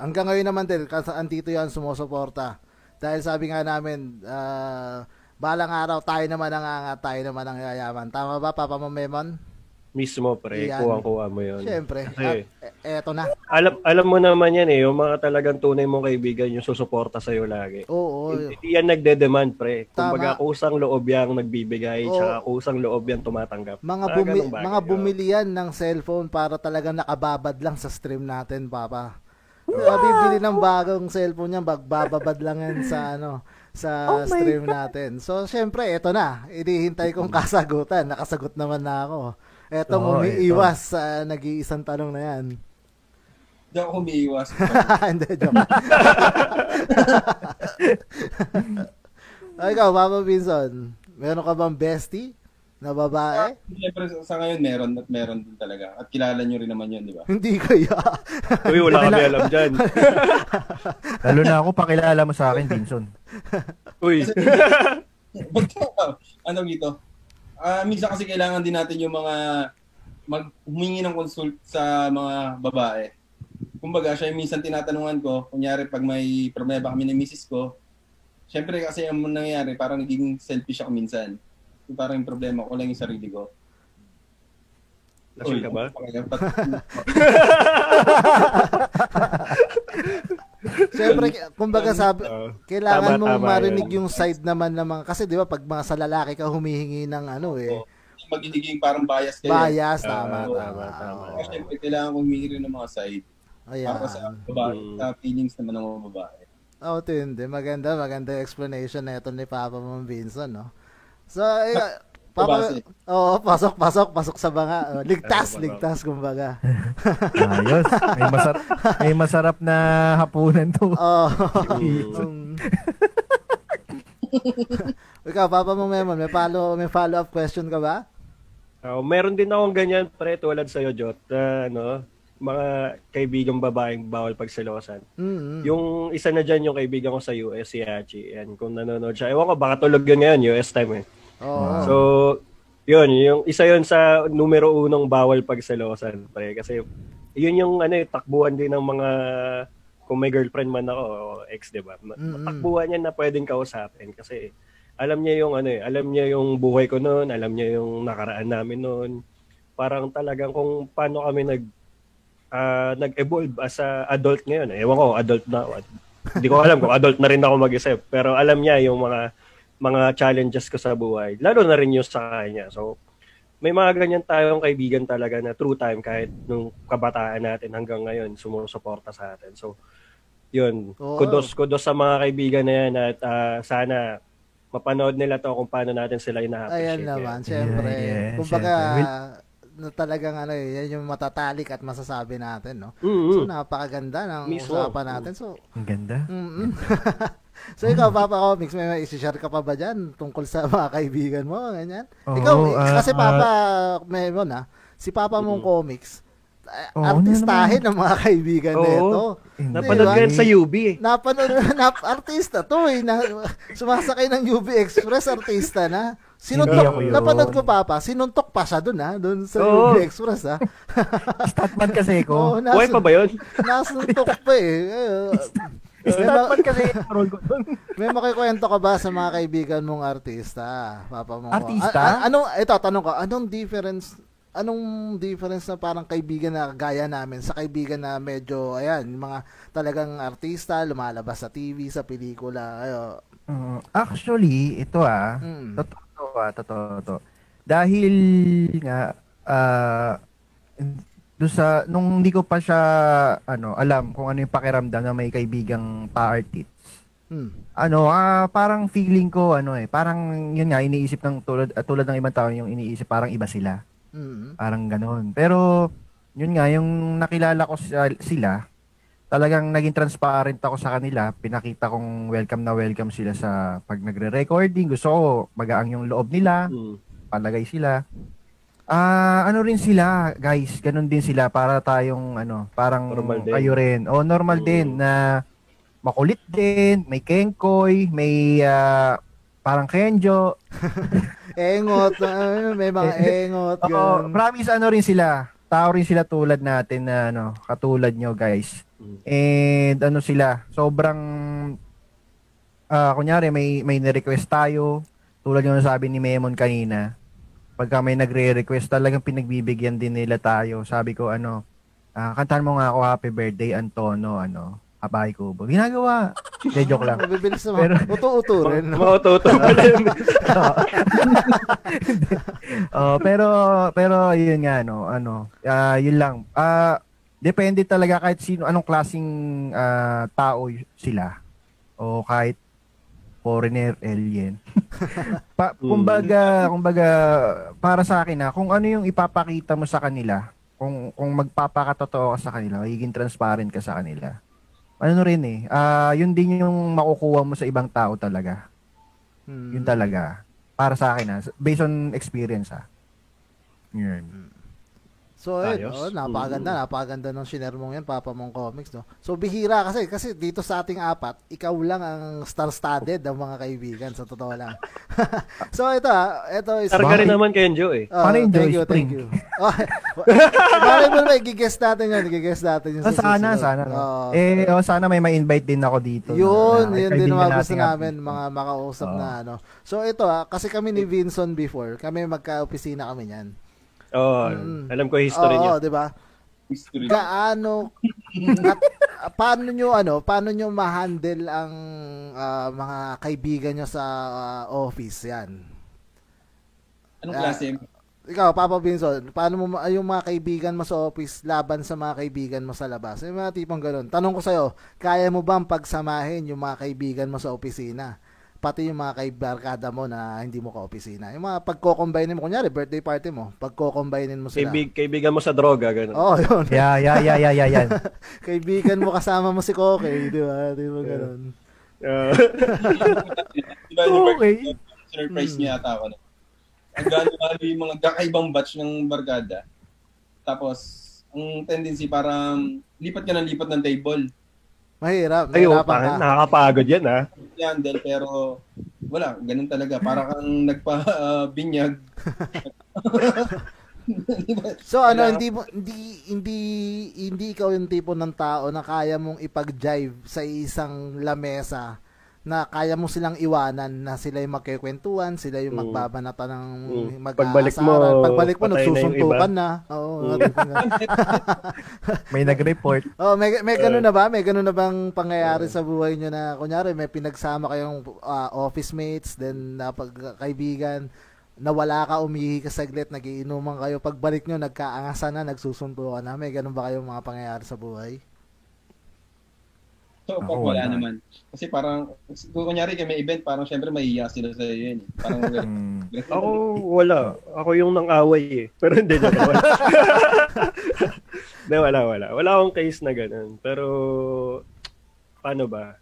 hanggang ngayon naman din, kasi andito yan sumusuporta. Dahil sabi nga namin, ah, balang araw, tayo naman ang angat, tayo naman ang yayaman. Tama ba, Papa mo Memon? Mismo, pre. Yan. Kuha-kuha mo yun. Siyempre. Kasi, At, e- eto na. alam, alam mo naman yan eh, yung mga talagang tunay mong kaibigan yung susuporta sa'yo lagi. Oo. Hindi yan nagde-demand, pre. Kumbaga, Tama. kusang loob yang nagbibigay, Oo. tsaka kusang loob yan tumatanggap. Mga Mga bumi- bagay, mga oo. bumili yan ng cellphone para talagang nakababad lang sa stream natin, papa. Diba, bibili ng bagong cellphone niya, bagbababad lang yan sa ano sa Oh stream natin. So, syempre, eto na. Inihintay kong kasagutan. Nakasagot naman na ako. Etong Oo, umiiwas sa nag-iisang tanong na yan. Hindi ako umiiwas. Hindi, joke. Ay, ikaw, Papa Vinson, meron ka bang bestie na babae? Siyempre, sa- sa ngayon, meron at meron din talaga. At kilala nyo rin naman yun, di ba? Hindi kaya. Uy, wala kami alam dyan. Lalo na ako, pakilala mo sa akin, Vinson. Uy. Ba't ano dito? Ah, minsan kasi kailangan din natin yung mga mag humingi ng consult sa mga babae. Kumbaga, siya yung minsan tinatanungan ko, kunyari pag may problema kami ni misis ko, syempre kasi ang nangyayari, parang naging selfish ako minsan. Yung parang yung problema ko lang yung sarili ko. Lasing ka ba? Siyempre, kumbaga sabi, Oo. kailangan Tama, mong tama marinig yun. yung side naman ng mga, kasi di ba pag mga sa lalaki ka humihingi ng ano eh, Oo. Magiging parang bias kayo. bias, tama, tama, tama. tama. Oo. Kaya syempre, kailangan kong humingi rin ng mga side. Ayan. Para sa babae, Mm. sa feelings naman ng mga babae. Oh, tindi. Maganda, maganda yung explanation na ito ni Papa Mom Vincent, no? So, eh, Papa, oo, pasok, pasok, pasok sa banga. Oh, Ligtas, ligtas, kumbaga. Ayos. May masarap, may masarap na hapunan to. Oh. Mm. Um, Ikaw, Papa Mom Memon, may follow, may follow-up question ka ba? Oh, meron din akong ganyan, pre, tulad sa'yo, Jot. na, ano, mga kaibigang babaeng bawal pagselosan. Mm. Yung isa na dyan, yung kaibigan ko sa US, si Hachi. Yan, kung nanonood siya. Ewan ko, baka tulog yun ngayon, US time eh. Oo. So, yun, yung isa yun sa numero unong bawal pagselosan, pre. Kasi, yun yung ano, eh, takbuhan din ng mga, kung may girlfriend man ako, o ex, di ba? Mm-mm. Takbuhan yan na pwedeng kausapin. Kasi, alam niya yung ano eh, alam niya yung buhay ko noon, alam niya yung nakaraan namin noon. Parang talagang kung paano kami nag ah, nag-evolve as a adult ngayon. Ewan ko, adult na. Hindi ko alam kung adult na rin ako mag-isip. Pero alam niya yung mga mga challenges ko sa buhay. Lalo na rin yung sa kanya. So, may mga ganyan tayong kaibigan talaga na true time kahit nung kabataan natin hanggang ngayon sumusuporta sa atin. So, yun. Oo. Kudos, kudos sa mga kaibigan na yan at ah, sana mapanood nila to kung paano natin sila ina-appreciate. Ayan naman, syempre. Yeah, yeah, Kumbaga, na talagang ano eh, yan yung matatalik at masasabi natin, no? Mm-mm. So, napakaganda ng Mismo. usapan natin. So, Ang ganda. mm so ikaw, Papa Comics, may, isi-share ka pa ba dyan tungkol sa mga kaibigan mo, ganyan? Oo, ikaw, eh, ah, kasi Papa, may mo na, si Papa mong comics, eh, Oo, artistahin ng mga kaibigan Oo. nito. Napanood Diba? yan sa UB eh. Napanood nap artista to eh na sumasakay ng UB Express artista na. Sinuntok, napanood ko papa, sinuntok pa siya doon ha, doon sa Oo. UB Express ha. Statman kasi ko. Buhay pa ba yun? Nasuntok pa eh. Ma- kasi yung role ko doon. may makikwento ka ba sa mga kaibigan mong artista? Papa mo. Artista? A- a- anong ito tanong ko, anong difference anong difference na parang kaibigan na gaya namin sa kaibigan na medyo ayan, mga talagang artista lumalabas sa TV, sa pelikula. Ayo. Uh, actually, ito ah, Mm. totoo to ah, totoo to. Dahil nga, ah, doon sa, nung hindi ko pa siya, ano, alam kung ano yung pakiramdam na may kaibigang pa-artist. Hmm. Ano, ah, parang feeling ko, ano eh, parang yun nga, iniisip ng tulad, ah, tulad ng ibang tao yung iniisip, parang iba sila. Mm. Parang ganun. Pero, yun nga, yung nakilala ko sila, talagang naging transparent ako sa kanila. Pinakita kong welcome na welcome sila sa pag nagre-recording. Gusto ko magaang yung loob nila, Mm. palagay sila. Ah, ano rin sila, guys, ganun din sila para tayong ano, parang Normal din. kayo rin. O normal Mm. din na makulit din, may kengkoy, may ah, parang kenjo. Engot, ano, may mga engot. Oo, promise ano rin sila. Tao rin sila tulad natin na ano, katulad nyo guys. Mm. And ano sila, sobrang ah kunyari may may ni-request tayo, tulad yung sabi ni Memon kanina. Pagka may nagre-request, talagang pinagbibigyan din nila tayo. Sabi ko ano, ah, kantahan mo nga ako happy birthday Antono, ano, Abay Kubo. Ginagawa. De, joke lang. Mabibilis naman. Pero- Uto-uto rin. Mga uto-uto pa din. oh, pero pero yun nga no, ano, ah yun lang. Ah depende talaga kahit sino anong klasing ah, tao sila o kahit foreigner alien. pa, kumbaga, kumbaga para sa akin na kung ano yung ipapakita mo sa kanila, kung kung magpapakatotoo ka sa kanila, magiging transparent ka sa kanila. Ano rin eh, ah yun din yung makukuha mo sa ibang tao talaga. Hmm. Yun talaga. Para sa akin ha. Based on experience ha. Yun. So, ayun, Ayos. oh, napakaganda, napakaganda ng shiner mong yan, Papa mong comics, no? So, bihira kasi, kasi dito sa ating apat, ikaw lang ang star-studded ng mga kaibigan, sa totoo lang. so, ito ah, ito is... Targa rin naman kay Enjo eh. Oh, Paano yung thank you, Spring? thank you. Oh, Malay mo naman, gigest natin yun, gigest natin yun. Ah, sa sana, susunod. sana. No? Oo. eh, oh, sana may ma-invite din ako dito. Yun, na yun din mga gusto namin, mga makausap Oo. na ano. So ito ah, kasi kami ni Vinson before, kami magka-opisina kami niyan. Oo, Mm. alam ko history Oo, niya. di ba? History. Gaano at, paano nyo ano, paano nyo ma-handle ang ah, mga kaibigan nyo sa ah, office 'yan? Anong klase? Ikaw, Papa Vinson, paano mo ma- yung mga kaibigan mo sa office laban sa mga kaibigan mo sa labas? Yung mga tipong ganun. Tanong ko sa'yo, kaya mo bang pagsamahin yung mga kaibigan mo sa opisina? Pati yung mga kaibarkada mo na hindi mo ka-opisina. Yung mga pagko-combine mo, kunyari, birthday party mo, pagko-combine mo sila. Kaibig, kaibigan mo sa droga, gano'n. Oo, oh, yun. Yeah, yeah, yeah, yeah, yeah, yan. kaibigan mo kasama mo si Koke, di ba? Di ba ganun? Diba yung Okay. surprise niya ata ako. Ang gano yung mga kakaibang batch ng barkada. Tapos, ang tendency parang lipat ka ng lipat ng table. Mahirap. Ay, oh, parang nakakapagod yan, ha? Handle, pero wala, ganun talaga. Para kang nagpa-binyag. So ano, hindi mo hindi hindi hindi ikaw yung tipo ng tao na kaya mong ipag-jive sa isang lamesa na kaya mo silang iwanan na sila yung magkikwentuhan, sila yung Mm. magbabanata ng Mm. mag Pagbalik mo, Pagbalik mo, na nagsusuntukan iba. na. Oo. May nag-report. oh, may, may ganun na ba? May ganun na bang pangyayari sa buhay nyo na, kunyari, may pinagsama kayong ah, office mates, then napagkaibigan, nawala ka, umihi ka saglit, nagiinuman kayo, pagbalik nyo, nagkaangasan na, nagsusuntukan na. May ganun ba kayong mga pangyayari sa buhay? So, Ako, pag wala wala. naman. Kasi parang, kung kunyari kay may event, parang syempre maiiyak sila sa iyo yun. eh. Parang, Mm. Ako, wala. Ako yung nang-away eh. Pero hindi na wala. Hindi, wala, wala. Wala akong case na ganun. Pero, paano ba?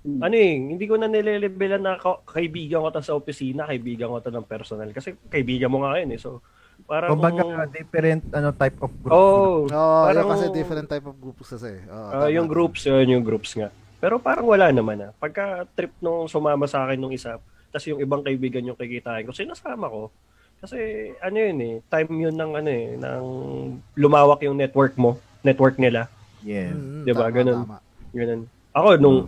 Hmm. Ano eh, hindi ko na nilelebelan na ka- kaibigan ko to sa opisina, kaibigan ko to ng personal. Kasi kaibigan mo nga yun eh. So, parang... Kumbaga, different ano type of group. Oo. Oo, parang, kasi different type of groups kasi. Ah, tama. yung groups, yun, yung groups nga. Pero parang wala naman ah. Pagka trip nung sumama sa akin nung isa, tapos yung ibang kaibigan yung kikitain ko, sinasama ko. Kasi ano yun eh, time yun ng ano eh, ng lumawak yung network mo, network nila. Yeah. Mm, Diba, tama, ganun. tama. Ganun. Ako, nung,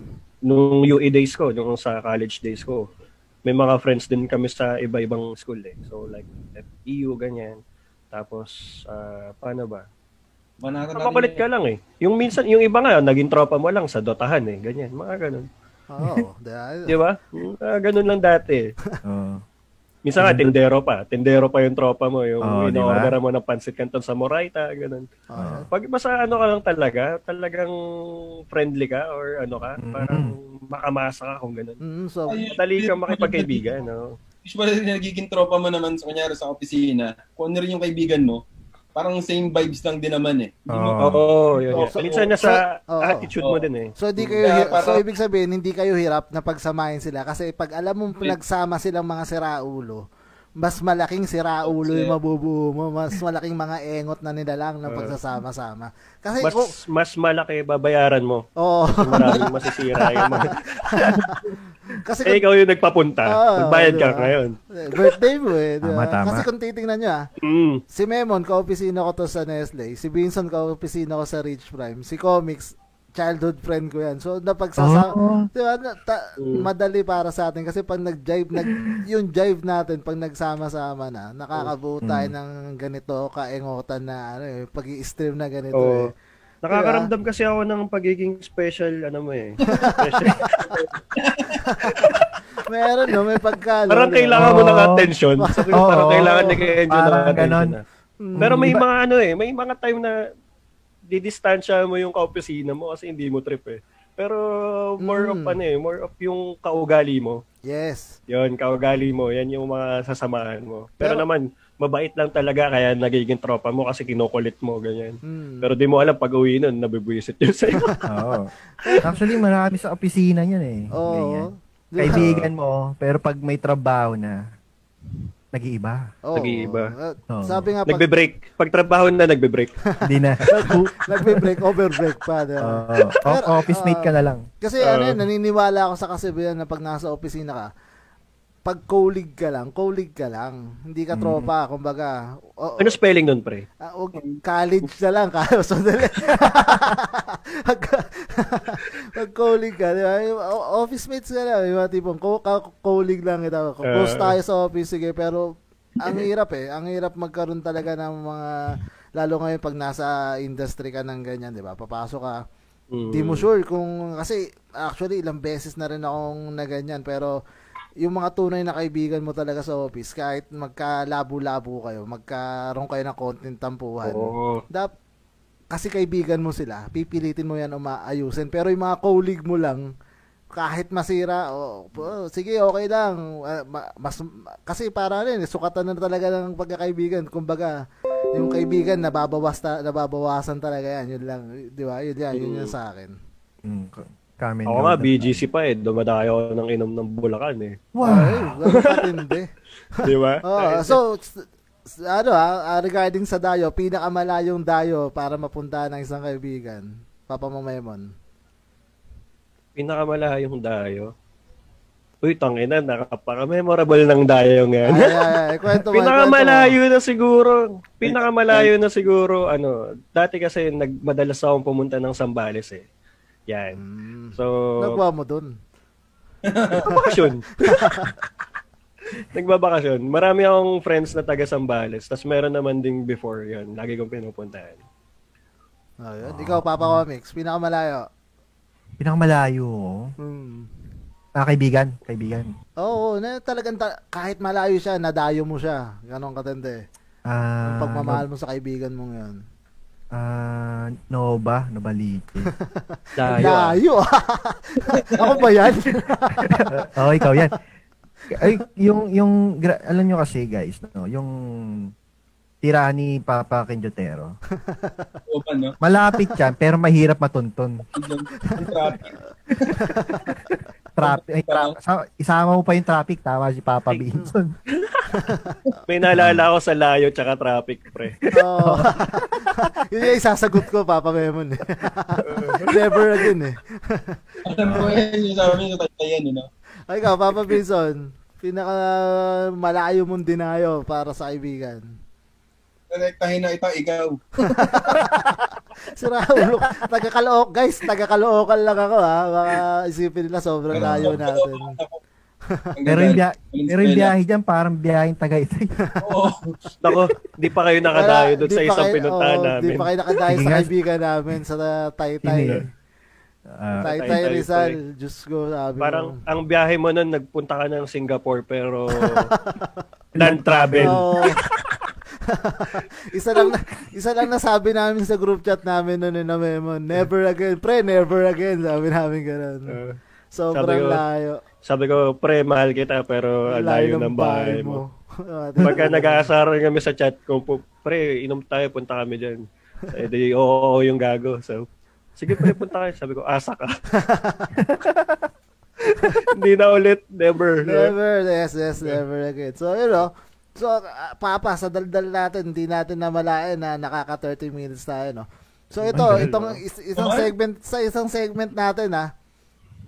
nung UE days ko, nung sa college days ko, may mga friends din kami sa iba-ibang school eh. So like, FEU, ganyan. Tapos, ah, paano ba? Manata Ang makulit ka lang eh. Yung minsan, yung iba nga, naging tropa mo lang sa dotahan eh. Ganyan, mga ganun. Oo, dahil- Di ba? Ah, ganun lang dati eh. Oo. Minsan nga, tindero pa. Tindero pa yung tropa mo. Yung ba? in-order mo ng pansit canton sa Moraita, ganun. Oo. Pag basta ano ka lang talaga, talagang friendly ka or ano ka, Mm. parang makamasa ka kung ganun. Mm, so, Ay, Madali kang makipagkaibigan, no? Usually, nagiging tropa mo naman, sa kunyari sa opisina, kung ano rin yung kaibigan mo, parang same vibes lang din naman eh. Oo. Oo, yun, yun. So, Minsan nasa so, oo. attitude mo din eh. So hindi kayo hi- para- so ibig sabihin hindi kayo hirap na pagsamahin sila kasi pag alam mong nagsama silang mga siraulo, mas malaking siraulo yung mabubuo mo, mas malaking mga engot na nila lang ng pagsasama-sama. Kasi Mas kung mas malaki babayaran mo. oh, Maraming masisira yung mga... kasi eh, kung, ikaw yung nagpapunta. Oo, Nagbayad ka diba? ngayon. birthday mo eh. di ba? Tama, tama. Kasi kung titingnan nyo ah, Mm. si Memon, ka-opisina ko to sa Nestle. Si Vincent, ka-opisina ko sa Rich Prime. Si Comics, childhood friend ko yan. So, napagsasa... Oo. Di ba? na- ta- Mm. Madali para sa atin kasi pag nag-jive, nag, yung jive natin, pag nagsama-sama na, nakakabuo tayo Mm. ng ganito, kaengotan na, ano eh, pag i-stream na ganito Oo. eh. Nakakaramdam kasi ako ng pagiging special, ano mo eh. Special. Meron, no? May pagkalo. parang di ba? kailangan mo ng attention. Ko, Oo. parang kailangan nag-enjoy ng Parang attention ganon. na. Pero may Iba- mga ano eh, may mga time na didistansya mo yung kaopisina mo kasi hindi mo trip eh. Pero more of Mm. ano eh, more of yung kaugali mo. Yes. Yun, kaugali mo. Yan yung mga sasamahan mo. Pero, Pero- naman, mabait lang talaga kaya nagiging tropa mo kasi kinukulit mo, ganyan. Hmm. Pero di mo alam pag uwi nun, nabibwisit yun sa'yo. Oo. Actually, marami sa opisina yun eh. Oo. Ganyan. Kaibigan mo, pero pag may trabaho na, nag-iiba. Oo. Nag-iiba. Uh, Oo. Sabi nga, pag nagbe-break. Pag trabaho na, nagbe-break. Hindi na. nagbe-break, over-break pa. di ba? Oo. O- office mate ka na lang. Kasi ano yun, naniniwala ako sa kasibihan na pag nasa opisina ka, pag colleague ka lang, colleague ka lang. Hindi ka tropa, kumbaga. O, Ano spelling nun, pre? ah, wag- college na lang, so pag, pag ka, di ba? Office mates ka lang, yung mga tipong co- ka- colleague lang kita. Close Uh. tayo sa office, sige, pero ang hirap eh. Ang hirap magkaroon talaga ng mga, lalo ngayon pag nasa industry ka ng ganyan, di ba? Papasok ka, Mm. Di mo sure kung kasi actually ilang beses na rin akong na ganyan pero yung mga tunay na kaibigan mo talaga sa office kahit magkalabo-labo kayo, magkaroon kayo ng konting tampuhan. Oo. Dap kasi kaibigan mo sila, pipilitin mo yan umaayusin. Pero yung mga colleague mo lang, kahit masira, oh, oh, sige, okay lang. Ma- mas, kasi para rin, sukatan na talaga ng pagkakaibigan. Kumbaga, yung kaibigan, nababawas ta, nababawasan talaga yan. Yun lang, di ba? Yun yan, yun yan sa akin. Mm. Kami Ako nga, BGC pa eh. Dumadayo ako ng inom ng Bulacan eh. Wow. Ay, ganun katindi. Di ba? Oh, so, ano ah, ah, regarding sa dayo, pinakamalayong dayo para mapunta ng isang kaibigan. Papa mo Memon. Pinakamalayong dayo. Uy, tangina, nakapaka-memorable ng dayo Ay, yan. ay, ay, kwento mo. Pinakamalayo na siguro. Pinakamalayo na siguro, ano, dati kasi nag, madalas akong pumunta ng Sambales eh. Yan. Mm. So, Nagwa mo dun. nagbabakasyon. nagbabakasyon. Marami akong friends na taga Sambales. Tapos meron naman ding before yun. Lagi kong pinupuntahan. Ayun. Ikaw, Papa Comics, pinakamalayo. Pinakamalayo. Hmm. Ah, kaibigan. Kaibigan. Oo, na talagang ta- kahit malayo siya, nadayo mo siya. Ganon katindi. Ah, Ang pagmamahal mo sa kaibigan mo ngayon. Ah, Nova, Nobalite. Layo. Layo. Ako ba yan? oh, ikaw yan. Ay, yung yung alam nyo kasi guys, no, yung tira ni Papa Quinjotero. Open, no? Malapit yan, pero mahirap yung traffic. Traffic, ay, tra- sa- isama mo pa yung traffic, tama si Papa Binson. May naalala ako sa layo tsaka traffic, pre. Oo. Yun yung isasagot ko, Papa Memon. eh. Never again eh. Alam mo yan, yung sabi sa taytayan, you know? Ay, ikaw, Papa Vinson, pinaka malayo mong dinayo para sa kaibigan. Konektahin na ito, ikaw. Si Raulo, taga-Calooc, guys, taga-Caloocan lang ako ha. Baka isipin nila sobrang layo natin. Pero yung, biya- pero yung biyahe dyan, parang biyaheng Tagaytay. Oo. Nako, di pa kayo nakadayo doon sa isang kayo- pinuntahan oo, namin. Di pa kayo nakadayo sa kaibigan namin sa Taytay. Ah, Taytay Taytay, Rizal. pre. Diyos ko, sabi Parang mo. ang biyahe mo nun, nagpunta ka ng Singapore pero land travel. Oo. isa lang na, isa lang nasabi namin sa group chat namin noon na memo, never again, pre, never again, sabi namin ganun. Uh, Sobrang sabi ko, layo. sabi ko, pre, mahal kita pero ang layo ng bahay mo. Pagka nag-aasaran kami sa chat ko, pre, inom tayo, punta kami dyan. Eh, di, oo, oo, yung gago. So, sige pre, punta kayo. Sabi ko, asa ka. Hindi na ulit, never. Never, yes, yes, never again. So, you know, so, ah, papa, sa daldal natin, hindi natin namalain na nakaka 30 minutes tayo, no? So, ito, itong no? is- isang Naman? segment, sa isang segment natin, ha,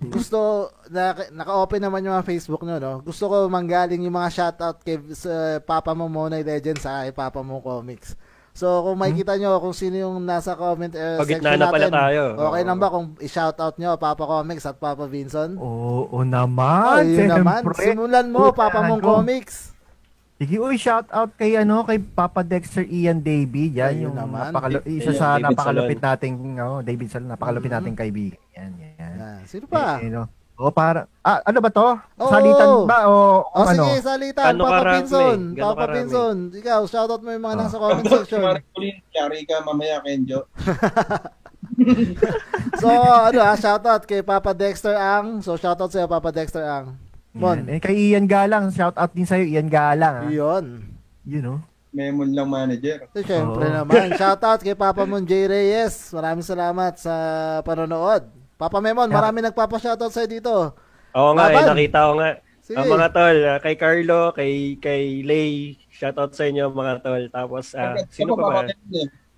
gusto, na, naka-open naman yung mga Facebook nyo, no? Gusto ko manggaling yung mga shoutout kay sa Papa mo Monay Legends, sa kay Papa mo Comics. So, kung makikita nyo kung sino yung nasa comment uh, Pagitna section na pala natin, tayo. okay Oo. lang ba kung i-shoutout nyo Papa Comics at Papa Vinson? Oo naman. Ayun naman. Simulan mo, Papa mong ano? comics. Sige, uy, shout out kay ano, kay Papa Dexter Ian Davy. Yan Ayun yung naman. napakalo- isa sa David napakalupit nating, oh, David Salon, napakalupit Mhm. nating kaibigan. Yan, yan. Yan. Sino pa? Eh, no? O para, ah, ano ba to? Oo. Salitan ba o O ano? sige, salitan. Gano'ng Papa karami? Pinson. Papa karami? Pinson. Ikaw, shoutout mo yung mga Ah. nasa comment section. Mariculin, yari ka mamaya, Kenjo. So, ano ah, shoutout kay Papa Dexter Ang. So, shoutout sa'yo, Papa Dexter Ang. Mon. Yan. Eh, kay Ian Galang, shout out din sa'yo, Ian Galang. Ah. Yun. You know? Memon lang manager. So, syempre Oo. naman. Shoutout kay Papa Mon J. Reyes. Maraming salamat sa panonood. Papa Memon, Yeah. marami nagpapa-shoutout sa'yo dito. Oo nga, eh, nakita ko nga. Sige. Ang mga tol, ah, kay Carlo, kay kay Lay, shoutout sa inyo mga tol. Tapos, ah, sino pa ba?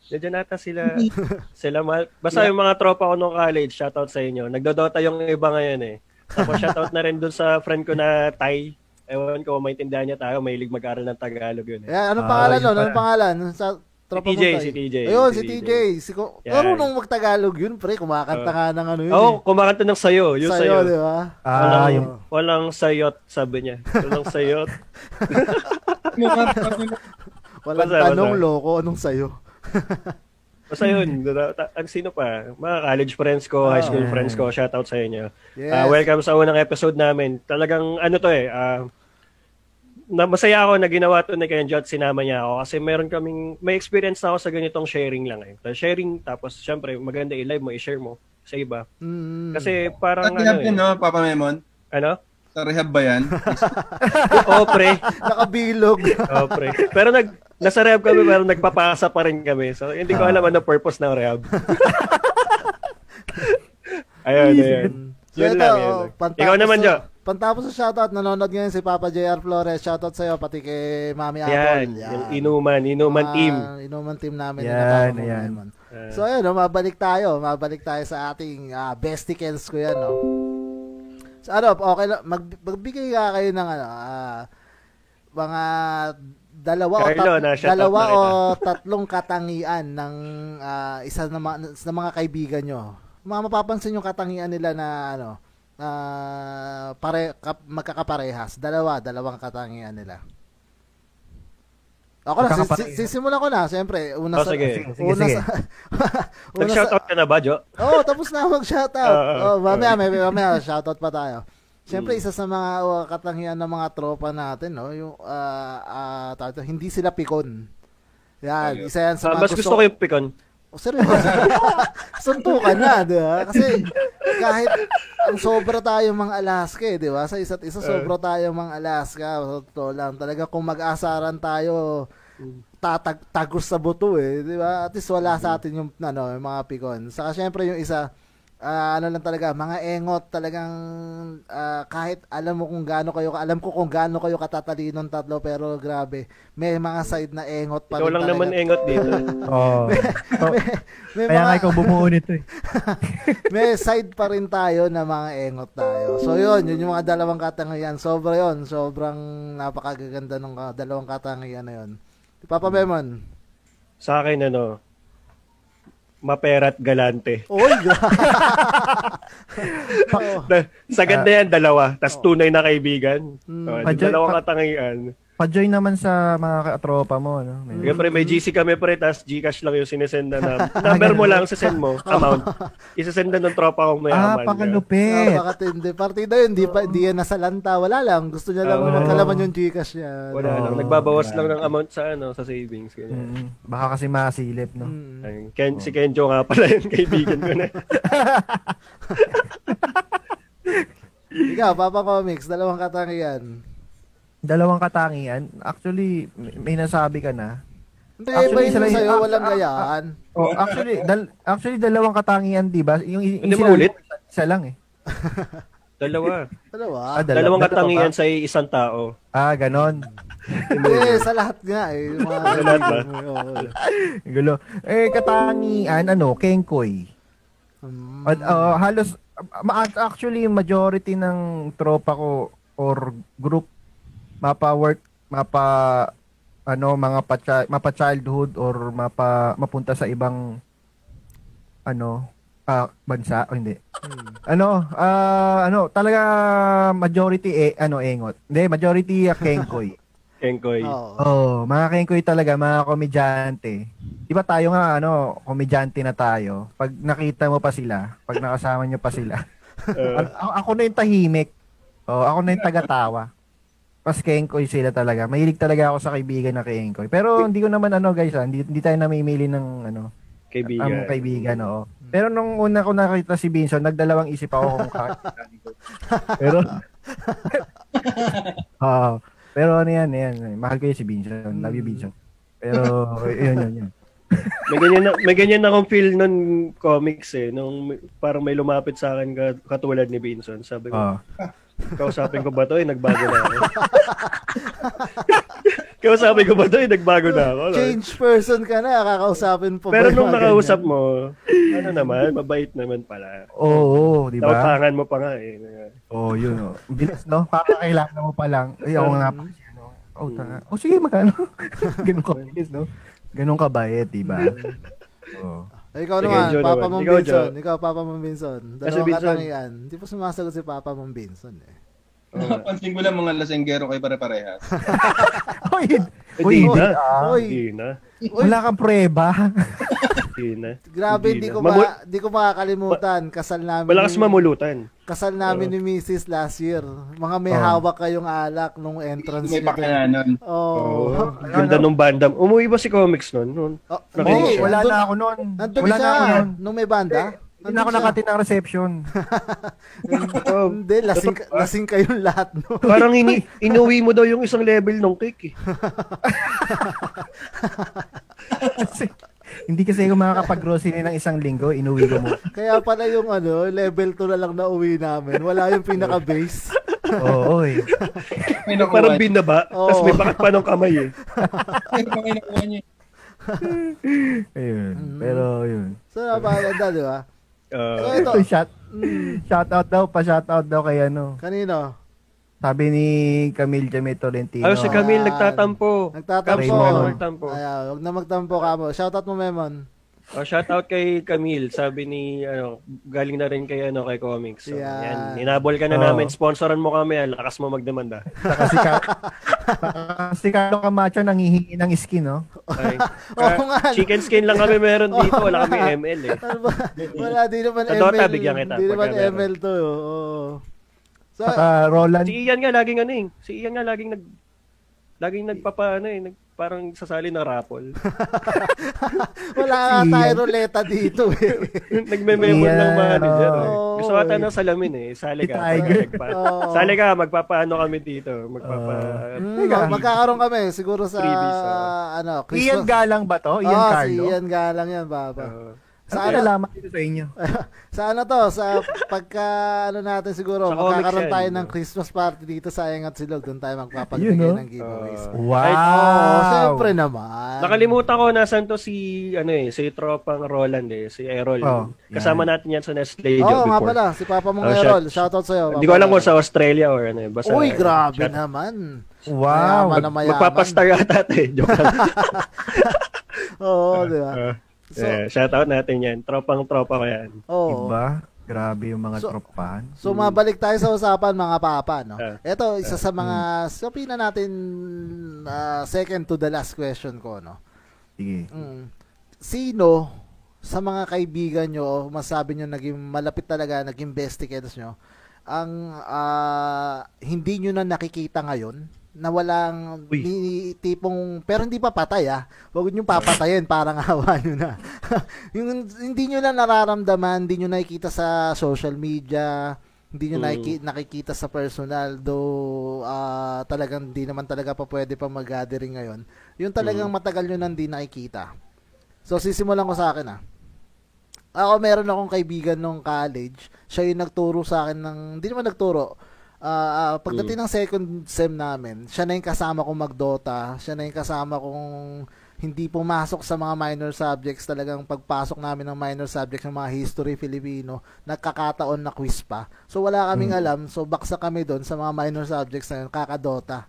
Nandiyan nata sila. sila ma- Basta yung mga tropa ko nung college, shoutout sa inyo. Nagdodota yung iba ngayon eh. Tapos shoutout na rin dun sa friend ko na Thai. Ewan ko, maintindihan niya tayo. Mahilig mag-aral ng Tagalog yun eh. Yeah, anong Ah, pangalan nun? Anong pangalan? Sa tropa TJ, mo tayo. si TJ. Ayun, Si si TJ. TJ. Si ko, Yan. marunong magtagalog yun, pre. Kumakanta Oh. nga ng ano yun. Oo, oh, eh. kumakanta ng sayo. Yung sayo. Sa'yo, di ba? Ah, walang, yung, walang sayot, sabi niya. Walang sayot. Walang Basta, tanong, basta. loko. Anong sayo? Basta yun. ta- Ang sino pa? Mga college friends ko, high school Ah. friends ko, shoutout sa inyo. Yes. Ah, welcome sa unang episode namin. Talagang ano to eh, ah, na masaya ako na ginawa to ni Ken Jot, sinama niya ako kasi meron kaming, may experience na ako sa ganitong sharing lang eh. So, sharing, tapos syempre maganda i-live mo, i-share mo sa iba. Mm. Kasi parang Sa ano eh, no, Papa Memon? ano? Sa rehab ba yan? Oo, pre. Nakabilog. Oo, pre. Pero nag, nasa rehab kami, pero nagpapasa pa rin kami. So, hindi ko alam ano purpose ng rehab. ayun, ayun. So, Yun ito, lang, yun oh, pantapos Ikaw naman, Jo. Pantapos sa shoutout, nanonood ngayon si Papa JR Flores. Shoutout sa'yo, pati kay Mami Yan, Apple. yung inuman, inuman Mga team. Inuman team namin. Yan, na yan. naman. Ah. So, ayun, no, mabalik tayo. Mabalik tayo sa ating uh, besticles ko yan, no? So, ano, okay. Mag, magbigay ka kayo ng, ano, ah, mga dalawa o, Carlo, tat- na-shoutout dalawa o tatlong katangian ng ah, isa na, mga, sa mga kaibigan nyo. mga mapapansin yung katangian nila na ano, na pare kap, magkakaparehas. Dalawa, dalawang katangian nila. Ako sis- sisimulan ko na. Siyempre, una Oh, sa... sige. Sige, una sige. sa... una sa... Nag-shoutout ka na ba, Jo? Oo, oh, tapos na mag-shoutout. Oo, oh, mamaya, may, mamaya, shoutout pa tayo. Siyempre, Hmm. isa sa mga uh, katangian ng mga tropa natin, no, yung, ah, ah, tawag ito, hindi sila pikon. Yan, Ayun. isa yan sa Ah, mga mas gusto ko yung pikon. Oh, seryoso. Suntukan na, di ba? Kasi kahit ang sobra tayo mga Alaska, eh, di ba? Sa isa't isa, sobra tayo mga Alaska. Totoo lang. Talaga kung mag-asaran tayo, tatag tagos sa buto eh, di ba? At least wala sa atin yung ano, yung mga pikon. Saka syempre yung isa, ah, ano lang talaga, mga engot talagang ah, kahit alam mo kung gaano kayo, alam ko kung gaano kayo katatalinong tatlo pero grabe, may mga side na engot pa Ikaw rin lang talaga. naman engot dito. Oh. So, May kaya mga- nga ikaw bumuo nito eh. may side pa rin tayo na mga engot tayo. So yun, yun yung mga dalawang katangian. Sobra yun. Sobrang napakagaganda ng dalawang katangian na yun. Papa Memon. Sa akin, ano, mapera't galante. Oy. Na- sa ganda yan, dalawa. Tas tunay na kaibigan. Mm. Oh, dalawang pa- katangian. Pa-join naman sa mga katropa mo. No? May- Siyempre, may GC kami pre, tas Gcash lang yung sinesenda na. Number mo lang, sisend mo, amount. Isasenda ng tropa kong may ah, aman. pakalupit. Napakatindi. Partida yun. Di, pa, di yan nasalanta. Wala lang. Gusto niya lang Ah, wala magkalaman yung Gcash niya. Wala Oo, lang. Nagbabawas grabe. lang ng amount sa ano sa savings. Ganyan. Mm, baka kasi masilip, no? Mm. Ay, Ken, Si Kenjo nga pala yung kaibigan ko na. Ikaw, Papa Comics, dalawang katangian. Dalawang katangian. Actually, may, may nasabi ka na. Hindi, Actually, lang- sa'yo. ah, Walang ah, gayaan. Oh, actually, dal, actually dalawang katangian, 'di ba? Yung, yung Hindi sinabi maulit? ko, Isa lang eh. Dalawa. Dalawa. Ah, dal- Dalawang dalawa katangian sa isang tao. Ah, ganon. Hindi, sa lahat nga eh. Mga Sa lahat ba? Gulo. Eh, katangian, ano, Kenkoy. Mm. At, uh, halos, ma- actually, majority ng tropa ko or group, mapa-work, mapa, ano, mga pa, mapa-childhood or mapa, mapunta sa ibang, ano, ah, bansa, o hindi. Hmm. Ano, ah, ano, talaga majority, eh, ano, engot. Hindi, majority uh, Kenkoy. Kenkoy. Oo. Oh, mga Kenkoy talaga, mga komedyante. Di ba tayo nga, ano, komedyante na tayo. Pag nakita mo pa sila, pag nakasama nyo pa sila, Uh, a- ako na yung tahimik. Oh, ako na yung tagatawa. Mas Kenkoy sila talaga. Mahilig talaga ako sa kaibigan na Kenkoy. Pero hindi ko naman ano guys, ah, hindi, hindi tayo namimili ng ano, kaibigan. ang kaibigan, oo. Pero nung una ko nakita si Binson, nagdalawang isip ako kung ko. Pero Oo. pero ano yan, yan. Mahal ko yun si Binson. Love you, Binson. Pero, yun, yun, yun. may ganyan na, may ganyan akong feel nun comics eh. Nung parang may lumapit sa akin ka- katulad ni Binson. Sabi ko, Oo. Kausapin ko ba to? Eh, nagbago na ako. kausapin ko ba to? Eh, nagbago na ako. Change person ka na, kakausapin po. Pero ba nung nakausap ganyan? mo, ano naman, mabait naman pala. Oo, di ba? Tautangan mo pa nga eh. Oo, yun. Oh. Bilis, no? Kakakailangan mo pa lang. Ay, ako nga pa kasi, ano. Oh, tanga. Oh, sige, magkano? Ganun ka bilis, no? Ganun ka bayet, di ba? Oo. Ay, ikaw Sige, naman, Joe Papa naman. Mong Ikaw, Binson. Joe. Ikaw, Papa Mong Binson. Dalawang Binson- katangian. Hindi pa sumasagot si Papa Mong Binson eh. Napansin ko lang mga lasenggero kayo pare-parehas. Eh, hindi, ah. Uy. Di na. Wala kang preba. Di na. Grabe, Hindi ko, ma- di ko makakalimutan. Kasal namin. Wala kasi ni- mamulutan. Kasal namin ni Mrs. last year. Mga may Oh. hawak kayong alak nung entrance May niyo. pakayanan. Oo. Oo. Ganda nung bandam. Umuwi ba si comics nun? nun? Oh, siya. wala na ako noon. Nandun Wala na siya. ako noon. Nung may banda? Hindi na ako nakatin ng reception. Oh, Hindi, lasing, lasing kayong lahat. No? parang ini inuwi mo daw yung isang level ng cake eh. Kasi, hindi kasi ako makakapag-grocery ng isang linggo, inuwi ko mo. Kaya pala yung ano, level 2 na lang na uwi namin. Wala yung pinaka-base. Oo, eh. May nakuha Parang binaba, Oo. tapos may bakat pa ng kamay eh. May nakuha niya. Ayun. Pero, yun. So, napakaganda, di ba? Uh, So, ito. Ito, shout, Mm, shout out daw, pa-shout out daw kay ano. kanino? Sabi ni Camille Jamie Tolentino. Ayos si Camille Ayan. nagtatampo. Nagtatampo. Raymond. nagtampo. Ayan, huwag na magtampo ka mo. Shoutout mo, Memon. Oh, shout out kay Camille. Sabi ni ano, galing na rin kay ano kay Comics. So, Yan. yan. Inabol ka na Oo. namin. Sponsoran mo kami. ah. Lakas mo magdemanda. Saka si, Ka- si Carlo Camacho nangihingi ng skin, no? Okay. Oo nga. chicken skin lang kami meron dito. Wala kami ML eh. Ano? Wala, di naman ML. Dota, bigyan kita, Di naman. ML to. Oo. So, Saka Roland. Si Ian nga laging ano eh. Si Ian nga laging nag laging nagpapa ano eh, nag, parang sasali ng raffle. wala Si- tayo ruleta dito eh. Nagme-memo Ian, ng manager. eh. oo. Gusto ata ng salamin eh. Sali ka. Magpa- Oo. Sali ka, magpapaano kami dito. Magpapa... Mm, Teka. magkakaroon kami siguro sa Freebies, oh. ano, Ian Christmas. Galang ba to? Ian Ah, Carlo? si Ian Galang yan, baba. Oo. Saan Sa ano, dito sa inyo? sa ano to, sa pagka ano natin siguro, Sa magkakaroon tayo yan. ng Christmas party dito sa Engat Silog. Doon tayo magpapagbigay no? ng giveaways. Ah. Wow! Oo, syempre naman. Nakalimutan ko nasan to si ano eh, si tropang Roland eh, si Errol. Oh, Kasama natin yan sa Nestle Oo, job nga before. pala, si Papa mong Oh, Errol. shout- Shoutout sa'yo. Hindi ko alam kung sa Australia or ano eh. Basta, Uy, grabe shout- naman. Wow! Mayaman na mayaman. Magpapastar yata ito eh. Joke lang. Oo, di ba? So, eh, shout out natin yan. Tropang tropa ko yan. oo. Iba? Grabe yung mga So- tropahan. So mabalik tayo sa usapan mga papa no. Ah. Ito isa sa mga sabihin na natin ah, second to the last question ko no. Sige. Mm. Sino sa mga kaibigan nyo masabi nyo naging malapit talaga, naging bestie kayo nyo, ang ah, hindi nyo na nakikita ngayon na walang Uy. ni- tipong pero hindi pa patay ah. Huwag niyo papatayin parang awa nyo na. yung hindi nyo na nararamdaman, hindi nyo nakikita sa social media, hindi nyo Mm. nakiki- nakikita sa personal though ah, talagang hindi naman talaga pa pwede pa mag-gathering ngayon. Yung talagang matagal nyo nang di nakikita. So sisimulan ko sa akin ah. Ako meron akong kaibigan nung college. Siya yung nagturo sa akin ng hindi naman nagturo. Ah, pagdating ng second sem namin, siya na yung kasama kong magdota, siya na yung kasama kong hindi pumasok sa mga minor subjects talagang pagpasok namin ng minor subjects ng mga history Filipino nagkakataon na quiz pa. So wala kaming alam. So baksa kami doon sa mga minor subjects na yun kakadota.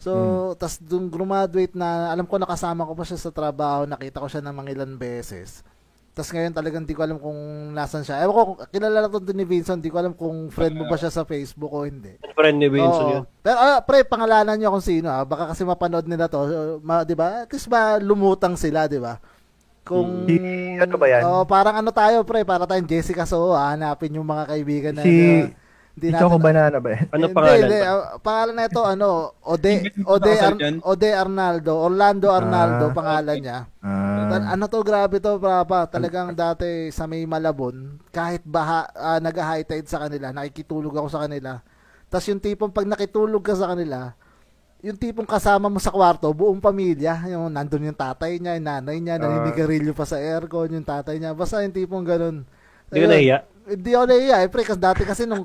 So tas doon graduate na alam ko nakasama ko pa siya sa trabaho nakita ko siya ng mga ilan beses tas ngayon talagang di ko alam kung nasan siya ewan ko kilala na to ni Vincent di ko alam kung friend mo ba siya sa Facebook o hindi Friend ni Winston Oo. yun. Pero ah, pre, pangalanan niyo kung sino ah. Baka kasi mapanood nila to, ma, 'di ba? Kasi ba lumutang sila, 'di ba? Kung Si- ano ba yan? Oh, parang ano tayo, pre, para tayong Jessica So, ah, hanapin yung mga kaibigan na Si- hindi Si Choco Banana ba yan? Ano Hindi, pangalan? hindi. ba? Ah, pangalan na ito, ano, Ode, Ode, Ar-? Ode Arnaldo, Orlando Arnaldo, Ah. pangalan niya. Ah, ano to, grabe to, papa. Talagang dati sa may Malabon, kahit baha, ah, nag-high tide sa kanila, nakikitulog ako sa kanila. Tapos yung tipong pag nakitulog ka sa kanila, yung tipong kasama mo sa kwarto, buong pamilya, yung nandun yung tatay niya, yung nanay niya, naninigarilyo pa sa aircon, yung tatay niya. Basta yung tipong ganun. Hindi ko nahiya. Hindi ako nahiya, eh, pre, kasi dati kasi nung,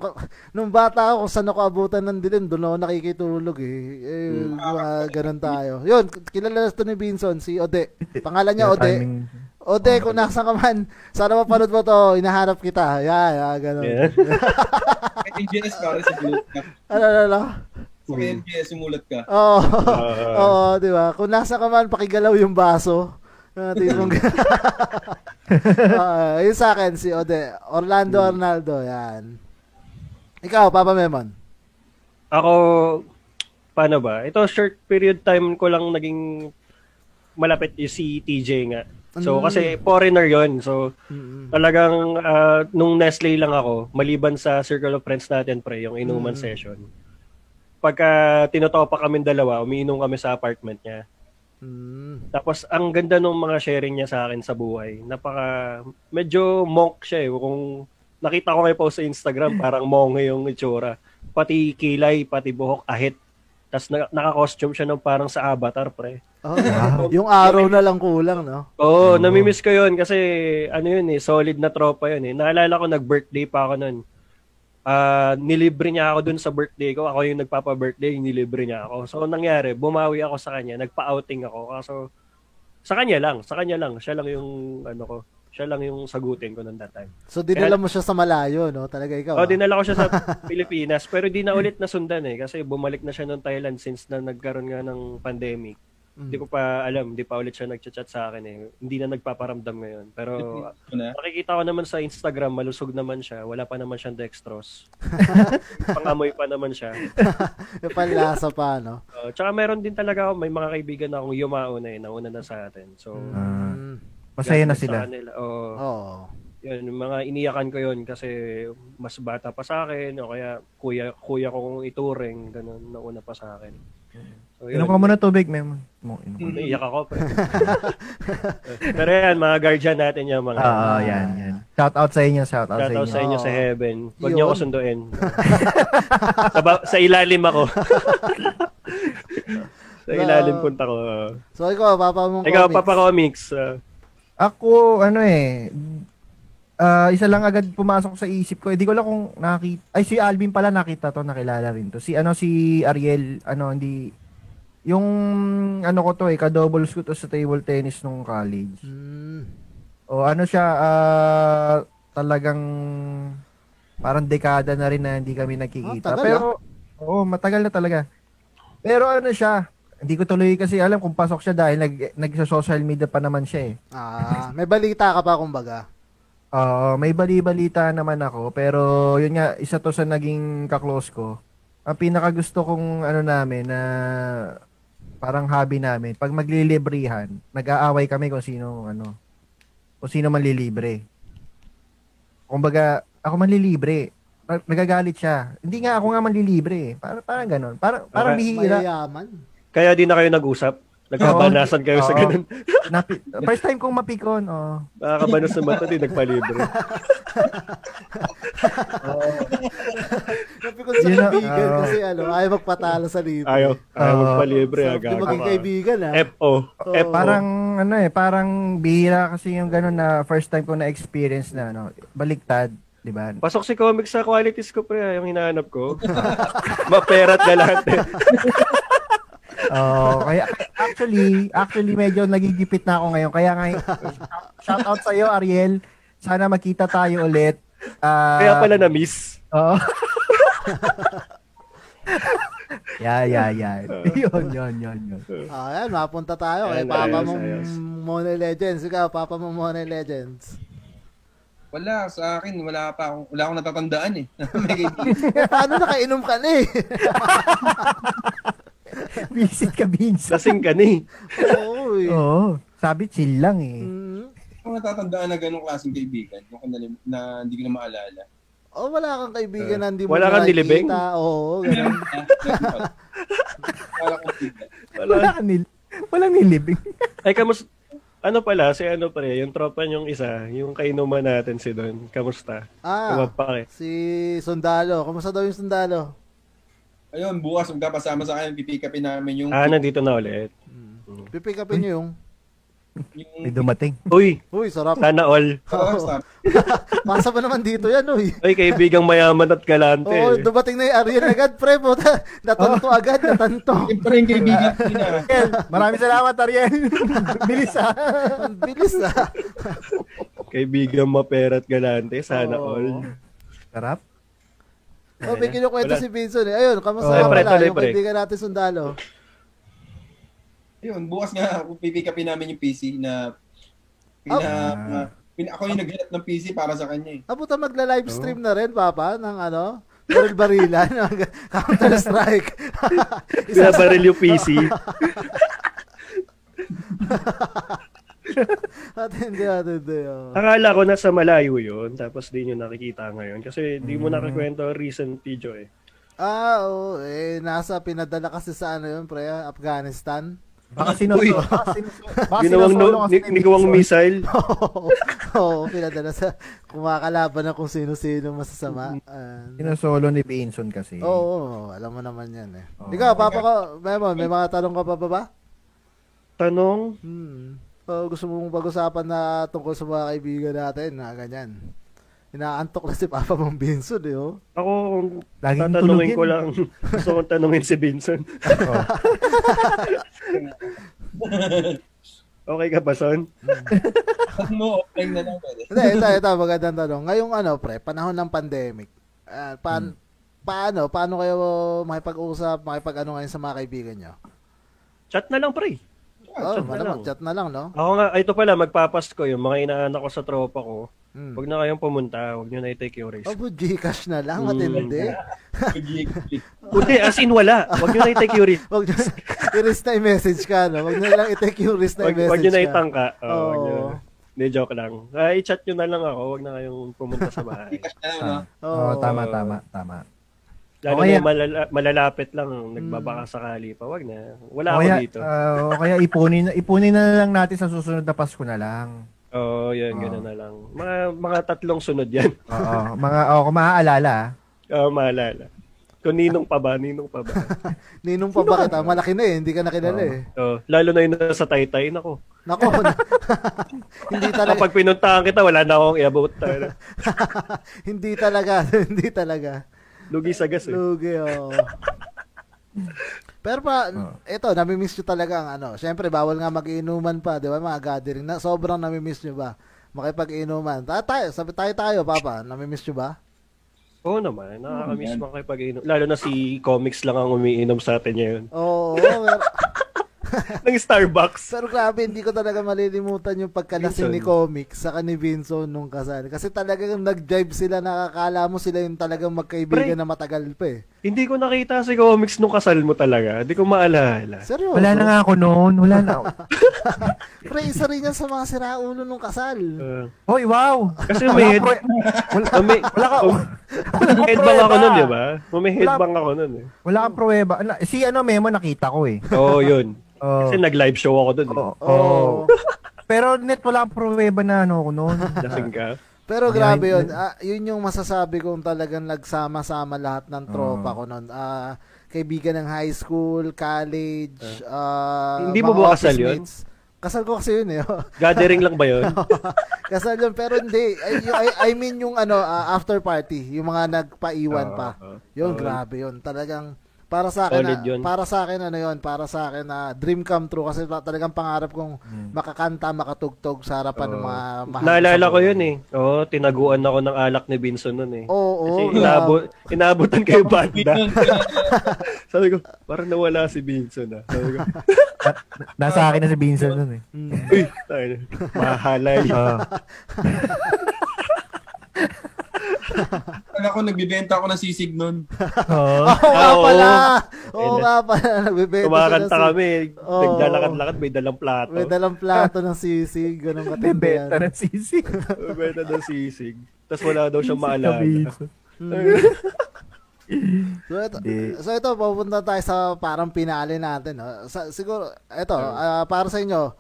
nung bata ako, kung saan ako abutan ng dilim, doon ako nakikitulog eh. eh mga ganun tayo. Yun, kilala na ito ni Vinson, si Ode. Pangalan niya yung Ode. timing. Ode, kung nasa ka man, sana mapanood mo to, hinahanap kita. Yeah, yeah, ganun. Yeah. NGS pare sa mulat ka. Ano, ano, ano? Sa NGS sumulat ka. Oo, Ah. oo, di ba? Kung nasa ka man, pakigalaw yung baso. Uh, tipong... Ah, yun sa akin, si Ode. Orlando Arnaldo, yan. Ikaw, Papa Memon. Ako, paano ba? Ito, short period time ko lang naging malapit yung si TJ nga. So, Mm. kasi foreigner yon So, Mm-mm. talagang ah, nung Nestle lang ako, maliban sa circle of friends natin, pre, yung inuman Mm. session. Pagka tinotopa kami dalawa, umiinom kami sa apartment niya. Mm. Tapos, ang ganda ng mga sharing niya sa akin sa buhay. Napaka, medyo monk siya eh. Kung nakita ko ngayon po sa Instagram, parang monk yung itsura. Pati kilay, pati buhok, ahit. Tapos na, naka-costume siya ng parang sa avatar, pre. Oh, yung araw na lang kulang, no? Oo, oh, namimiss ko yun kasi ano yun eh, solid na tropa yun eh. Naalala ko nag-birthday pa ako nun. Ah, nilibre niya ako dun sa birthday ko. Ako yung nagpapa-birthday, nilibre niya ako. So, nangyari, bumawi ako sa kanya, nagpa-outing ako. Kaso, sa kanya lang, sa kanya lang. Siya lang yung, ano ko, siya lang yung sagutin ko noon that time. So, dinala mo siya sa malayo, no? Talaga ikaw. Oh, ah. dinala ko siya sa Pilipinas, pero di na ulit nasundan eh. Kasi bumalik na siya noong Thailand since na nagkaroon nga ng pandemic. Hindi ko pa alam, hindi pa ulit siya nagchat-chat sa akin eh. Hindi na nagpaparamdam ngayon. Pero na. nakikita ko naman sa Instagram, malusog naman siya. Wala pa naman siyang dextrose. Pangamoy pa naman siya. Panlasa pa, no? Uh, tsaka meron din talaga ako, may mga kaibigan akong yumao na eh, nauna na sa atin. So, Mm. masaya na sila. Kanila. Oo. Oo. Yun, yung mga iniyakan ko yun kasi mas bata pa sa akin o kaya kuya kuya ko kung ituring, ganun, nauna pa sa akin. Yun. Inom ka muna tubig, mem. Mo, inom. Naiyak ako. Pero, pero yan, mga guardian natin yung mga Oo, yan, yan. Shout out sa inyo, shout out sa Shout out inyo. sa inyo sa Oo. heaven. Huwag niyo ako sunduin. sa, ba- sa ilalim ako. sa ilalim punta ko. So, ikaw, papa mong Ikaw, comics. Papa Comics. ah, Ako, ano eh, ah, isa lang agad pumasok sa isip ko. Hindi ko lang kung nakita, ay si Alvin pala nakita to, nakilala rin to. Si ano, si Ariel, ano, hindi, yung, ano ko to eh, ka-doubles ko to sa table tennis nung college. Mm. O ano siya, ah, talagang, parang dekada na rin na hindi kami Ah, nagkikita. tagal, Pero, oo, matagal na talaga. Pero ano siya, hindi ko tuloy kasi alam kung pasok siya dahil nag, nag-social media pa naman siya eh. Ah, may balita ka pa, kumbaga. Oo, may bali-balita naman ako, pero yun nga, isa to sa naging kaklose ko. Ang pinaka gusto kong ano namin na parang hobby namin, pag maglilibrihan, nag-aaway kami kung sino ano, kung sino manlilibre. Kumbaga, ako manlilibre. Nag- Nagagalit siya. Hindi nga ako nga manlilibre. eh. Parang parang ganon. Parang parang Okay. bihira. Mayayaman. Kaya di na kayo nag-usap. Nagkabanasan kayo sa Oo. ganun. Napi- first time kong mapikon. Oh. Nakakabanas sa mata, di nagpalibre. Napikon sa na, kaibigan ah. kasi ano, ayaw magpatalo sa libre. Ayaw. Ayaw Oo. magpalibre. Agad. yung maging kaibigan, ah. FO. Oo. FO. Parang ano eh, parang bihira kasi yung ganun na first time ko na experience na ano, baliktad, 'di ba? Pasok si comics sa qualities ko, pre. Yung hinahanap ko. Maperat galante. Oh, kaya actually, actually medyo nagigipit na ako ngayon. Kaya nga shout out sa iyo Ariel. Sana magkita tayo ulit. Ah, Kaya pala na-miss. Oo. yeah, yeah, yeah. yun, yun, yun, yun. Ah, ayan, mapunta tayo kay Ayan, Papa ayos, mong ayos. Mone Legends. Ikaw, Papa mong Mone Legends. Wala, sa akin, wala pa akong, wala akong natatandaan eh. Eh, paano nakainom ka na eh? Visit ka, Vince. Lasing ka ni. Oo, eh. Oo. Sabi, chill lang eh. Mm. Ako natatandaan na ganong klaseng kaibigan yung kanalim, na hindi ko na maalala. Oh, wala kang kaibigan na hindi mo Wala kang nilibing? Oo, ganun. Wala akong kaibigan. Wala. Wala ka nil walang nilibing. Ay, kamus... Ano pala, si ano pre, yung tropa niyong isa, yung kainuman natin si Don. Kamusta? Ah, Kumapake. si Sundalo. Kamusta daw yung Sundalo? Ayun, bukas magkapasama sa akin, pipikapin namin yung... Ah, nandito na ulit. Pipick upin niyo yung... May yung dumating. Uy, Uy, sarap. sana all. Oo, stop. Pasa ba naman dito yan, uy? Uy, kaibigang mayaman at galante. Oo, dumating na yung Ariel agad, pre. Puta, natanto agad, natanto. Siyempre yung kaibigan ko na. Maraming salamat, Ariel. Bilis ah. Ang bilis ah. Kaibigang mapera at galante, sana Oo. all. Sarap. Oh, may kinukwento si Vincent eh. Ayun, kamusta Oh. pala? Yung pre. kaibigan natin Sundalo. Ayun, bukas nga, pipikapin namin yung PC na... Pina, Ah. pina, ako yung naghanap ng PC para sa kanya eh. Abuta magla-live stream na rin, Papa, ng ano? Baril Barilan, ng Counter-Strike. Binabaril yung PC. At hindi, at hindi. Oh. Akala ko nasa malayo yun, tapos di nyo nakikita ngayon. Kasi di mo nakakwento ang recent video eh. Ah, oo. eh, nasa pinadala kasi sa ano yun, pre, Afghanistan. Baka. Baka sinuso. Baka Ginawang, sinusolo no, ni nigawang missile. Oo, pinadala sa kumakalaban ng kung sino-sino masasama. Ah, Sinusolo ni Benson kasi. Oo, oo, alam mo naman yan eh. Oo. Ikaw, Papa ko, Memon, may mga tanong ka pa ba ba? Tanong, Hmm. O gusto mong pag-usapan na tungkol sa mga kaibigan natin na ganyan. Inaantok na si Papa mong Binson eh, oh. ako, kung Laging tatanungin tulog ko lang, gusto kong tanungin si. Oo. Okay ka ba, son? Ano mo, offline na lang. Hindi, ito, ito, magandang tanong. Ngayong ano, pre, panahon ng pandemic, ah, paan, paano, paano kayo makipag-usap, makipag-ano ngayon sa mga kaibigan nyo? Chat na lang, pre. Oh, chat na ano, lang. chat na lang, no? Ako nga, ito pala, magpapasko yung mga inaanak ko sa tropa ko. Hmm. Huwag na kayong pumunta, huwag nyo na i-take yung risk. Abo, Gcash na lang, Hmm. matindi. Hindi, as in wala. Huwag nyo na i-take yung risk. Wag nyo, i-risk na i-message ka, no? Wag nyo lang i-take yung risk na Huwag, i-message huwag nyo na ka. itangka. Nyo. Hindi, joke lang. Ah, i-chat nyo na lang ako, huwag na kayong pumunta sa bahay. Gcash na lang, no? Oo. Oo, tama, tama, tama. Lalo O kaya- na malala- malalapit lang, nagbabaka sakali pa. Wag na. Wala O ako kaya, dito. ah, o kaya ipunin, ipunin na lang natin sa susunod na Pasko na lang. Oo, yan, Oo. gano'n na lang. Mga, mga tatlong sunod yan. Oo, mga, oh, kung maaalala, ah. Oo, maalala. Kung ninong pa ba, ninong pa ba. Ninong pa ba kita? Malaki na eh, hindi ka nakilala eh. Oo, lalo na yun sa taytay, nako. Nako, hindi talaga, Kapag pinuntahan kita, wala na akong i-about. tayo. hindi talaga, hindi talaga. Lugi sa gas eh. Lugi, oh. Pero pa, ito, namimiss nyo talaga ang ano. Siyempre, bawal nga mag-inuman pa, di ba? Mga gathering. Na, sobrang namimiss nyo ba? Makipag-inuman. Ta tayo, sabi tayo tayo, Papa. Namimiss nyo ba? Oo naman, nakakamiss yan. makipag-inom. Lalo na si Comics lang ang umiinom sa atin ngayon. Oo, pero, Ng Starbucks. pero grabe, hindi ko talaga malilimutan yung pagkalasing Vinson. ni Comics saka ni Vinson nung kasal. Kasi talagang nag-jive sila, nakakala mo sila yung talagang magkaibigan Pre. na matagal pa eh. Hindi ko nakita si Comics nung kasal mo talaga. Hindi ko maalala. Seryoso? wala na nga ako noon. Wala na. Pre, isa rin yan sa mga siraulo nung kasal. Uh, Hoy, wow! kasi may head, Wala, may, wala ka, um, headbang ako nun, di ba? May headbang ako nun eh. wala kang pruweba. Ano, Si ano, Memo nakita ko eh. Oo, yun. Oh. Kasi nag-live show ako dun. Oo. Oh. Oo. Pero net wala kang pruweba na ano ko noon. Lasing ka. Pero grabe yun- yun. Ah, yun yung masasabi kong talagang nagsama-sama lahat ng tropa ko noon. Ah, kaibigan ng high school, college, ah, Hindi mo ba kasal yun? mates. Kasal ko kasi yun eh. Gathering lang ba yun? kasal yun. Pero hindi. I, I, I mean yung ano, ah, after party. Yung mga nagpaiwan Oo, pa. Yun, Oo. grabe yun. Talagang para sa akin Solid na, yun. para sa akin ano yun, para sa akin na dream come true kasi talagang pangarap kong makakanta, makatugtog sa harapan ng Oo. mga mahal Hmm. Naalala ko yun eh. Oo, tinaguan ako ng alak ni Vinson nun eh. Oo, Kasi oo, inabot, inabutan kayo banda. Sabi ko, parang nawala si Vinson ah. Sabi ko, Nasa akin na si Vincent noon eh. uy, tayo na. Mahalay. Oo. Kala ko nagbibenta ako ng sisig nun. Oo. Oo nga pala. Oo nga pala. Nagbibenta Kumakanta kami. Oo. Naglalakad-lakad, may dalang plato. May dalang plato ng sisig. Ganun katindi Bebenta yan. ng sisig. Benta ng sisig. Tapos wala daw siyang maalala. So ito, Hindi. so ito, pupunta tayo sa parang pinali natin. No? Sa, siguro, ito, ah, para sa inyo,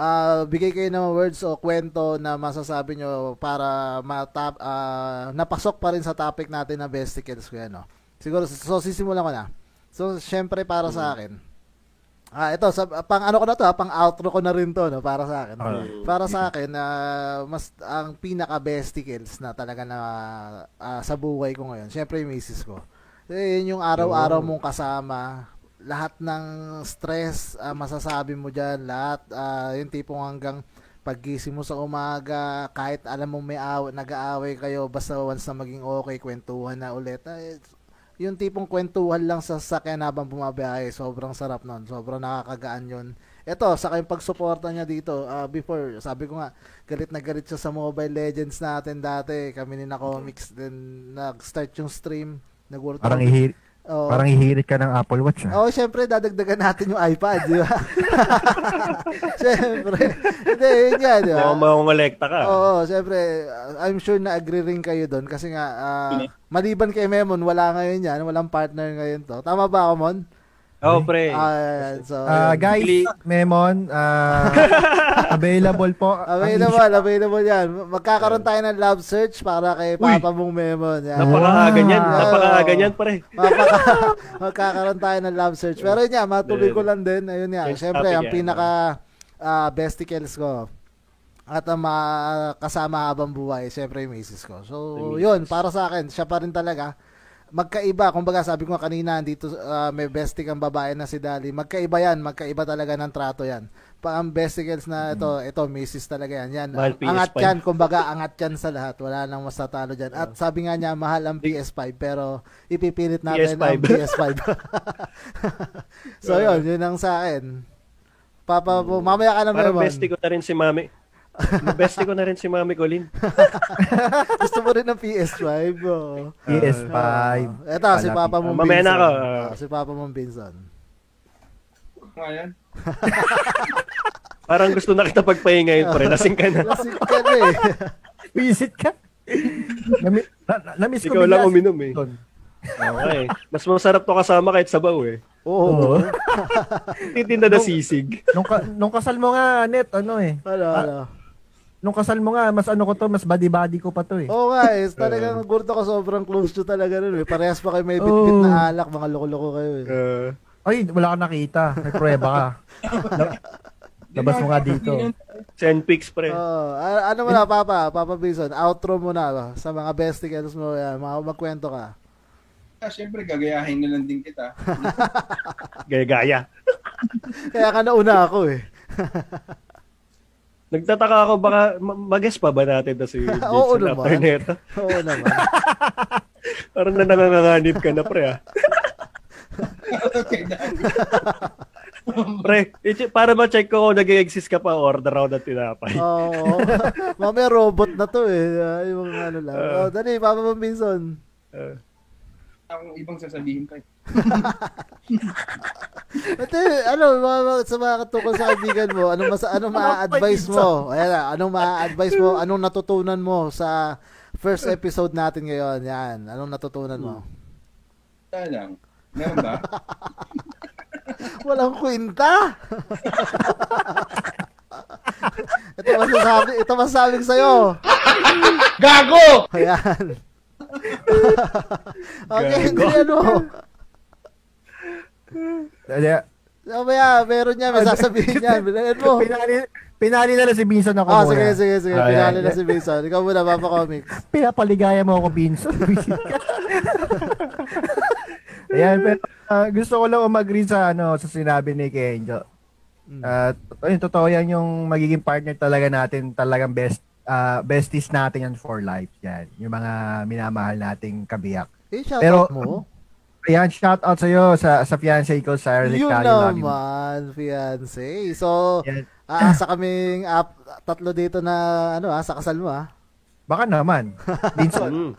ah, bigay kayo ng words o kwento na masasabi nyo para matap, ah, napasok pa rin sa topic natin na vesicles ko yan. No? Siguro, so sisimulan ko na. So, syempre para sa akin, Ah, ito sa pang ano ko na to, ha, pang outro ko na rin to no para sa akin. Ah. para sa akin, ah, mas ang pinaka besticles na talaga na ah, sa buhay ko ngayon. Syempre yung misis ko. Eh, yun yung araw-araw mong kasama. Lahat ng stress ah, masasabi mo diyan, lahat ah, yung tipong hanggang paggising mo sa umaga, kahit alam mo may aw- nag-aaway kayo, basta once na maging okay, kwentuhan na ulit. Ah, yung tipong kwentuhan lang sa sakyan habang bumabiyahe, sobrang sarap nun. Sobrang nakakagaan yun. Ito, saka yung pagsuporta niya dito, ah, before, sabi ko nga, galit na galit siya sa Mobile Legends natin dati. Kami ni na comics, then nag-start yung stream. Nag-work Parang ihir Oo. parang ihirit ka ng Apple Watch ah. Oo, syempre, dadagdagan natin yung iPad, di ba? syempre. Hindi, yun nga, di ba? Mangongolekta ka. Oo, syempre, uh, I'm sure na agree rin kayo doon kasi nga, ah, maliban kay Memon, wala ngayon yan, walang partner ngayon to. Tama ba ako, Mon? Oo, pre. Ah, so, Ah, yun. guys, Memon, ah, available po. Available, available yan. Magkakaroon tayo ng love search para kay Papa mong Memon. Yan. Napakaaga niyan. Wow. Napakaaga niyan, pre. Mapaka, magkakaroon tayo ng love search. Pero yun nga, matuloy ko lang din. Ayun syempre, topic ang yan. pinaka uh, besticles ko at ang mga kasama habang buhay, syempre yung misis ko. So, yun, para sa akin, siya pa rin talaga. Magkaiba, kumbaga sabi ko kanina, dito ah, may bestie kang babae na si Dali. Magkaiba yan, magkaiba talaga ng trato yan. Pa ang besticles na ito, ito, misis talaga yan. Yan, Mahal ang- angat PS5. yan, kumbaga angat yan sa lahat. Wala nang mastatalo dyan. At sabi nga niya, mahal ang PS5, pero ipipilit natin PS5. ang PS5. so yun, yun ang sa akin. Papa mo, mamaya ka na Parang bestie ko na rin si Mami. Bestie ko na rin si Mami Colin. Gusto mo rin ng PS5. Oh. PS5. Eto, si Palapit. Papa mong Ah, mamaya na ako. Ah, si Papa mong Vincent. Ngayon. Parang gusto na kita pagpahingayin, pre. Lasing ka na. Lasing ka na eh. Visit ka. Nami, na, na, namiss ko Ikaw lang si uminom eh. Okay. Mas masarap to kasama kahit sabaw eh. Oo. Oo. Titinda na sisig. nung, ka, nung kasal mo nga, Net, ano eh. Ano, Ah, ano. Nung kasal mo nga, mas ano ko to, mas body-body ko pa to eh. Oo nga eh. Talagang gurto ko sobrang close to talaga nun eh. Parehas pa kayo may bitbit Oo. na alak. Mga loko-loko kayo eh. Uh, Ay, wala ka nakita. May prueba ka. La- Labas mo nga dito. Send pics, pre. Oh, ano mo na, Papa? Papa Bison, outro mo na ba? Sa mga besticles mo, yan. Mga magkwento ka. Ah, Siyempre, gagayahin na lang din kita. Gaya-gaya. Kaya ka nauna ako eh. Nagtataka ako baka ma- mag-guess pa ba natin na si Jason Oo naman. after neto? Oo naman. Parang na nanganganib ka na, pre. Ah. Pre, i- para ma-check ko kung nag-exist ka pa, order ako ng tinapay. Oo. Mamaya robot na to eh. Ah, yung ano lang. Ah. oh, dali, Papa mong Bison. Uh, Akong ibang sasabihin pa eh. Ate, ano, mga, mga- sa mga katukol sa kaibigan mo, anong, mas, anong ma-advise mo? Ayan na, anong ma-advise mo? Anong natutunan mo sa first episode natin ngayon? Yan, anong natutunan mo? Wala lang. Meron ba? Walang kwenta. ito masasabi, ito masasabi ko sa'yo. Gago! Ayan. okay, hindi ano. Kaya, Mamaya, meron niya, may sasabihin niya. Bilayan mo. pinali, pinali na lang si Binson ako Ah, muna. sige, sige, sige. Ah, Pinali yan. na si Mason. Ikaw muna, Papa Comics. Pinapaligaya mo ako, Binson. Ayan, pero ah, gusto ko lang umagri sa ano sa sinabi ni Kenjo. Mm. At ayun, totoo yan yung magiging partner talaga natin, talagang best ah, besties natin yan for life yan. Yung mga minamahal nating kabiyak. Eh, Pero- mo. Ayan, shout out sa iyo sa sa fiancé ko sa Eric Yun lagi. naman, fiancé. So, Yan. aasa kaming ap, tatlo dito na, ano ah, sa kasal mo ah. Baka naman. Binson, mm.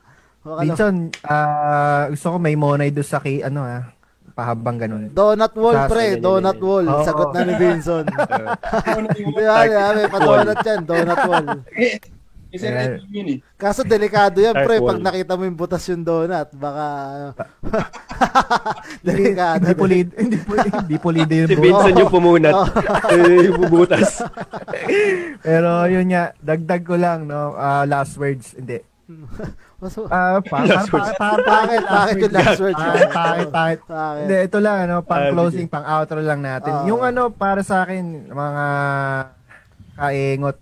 Baka Binson, ah, gusto ko may monay doon sa kay ano ah, pahabang ganun. Donut wall, Sa- pre. Donut wall. Oo. Sagot na ni Vinson. Yung Di ba, di ba, may pa-donut yan. Donut wall. Kasi red yun eh. Kaso delikado yan, pre. Pag nakita mo yung butas yung donut, baka... delikado. Hindi pulido, hindi pulido, hindi pulido yung Si buo. Vincent yung pumunat. Eh, yung bubutas. Pero yun nga, dagdag ko lang no, ah, last words, hindi. Mas, Ah, pa, Last pa, words. pa, pa? Bakit yung last words? Pangit, pangit, pangit. Hindi, ito lang, ano, pang Ah, closing, pang outro lang natin. Ah. Yung ano, para sa akin, mga kaengot,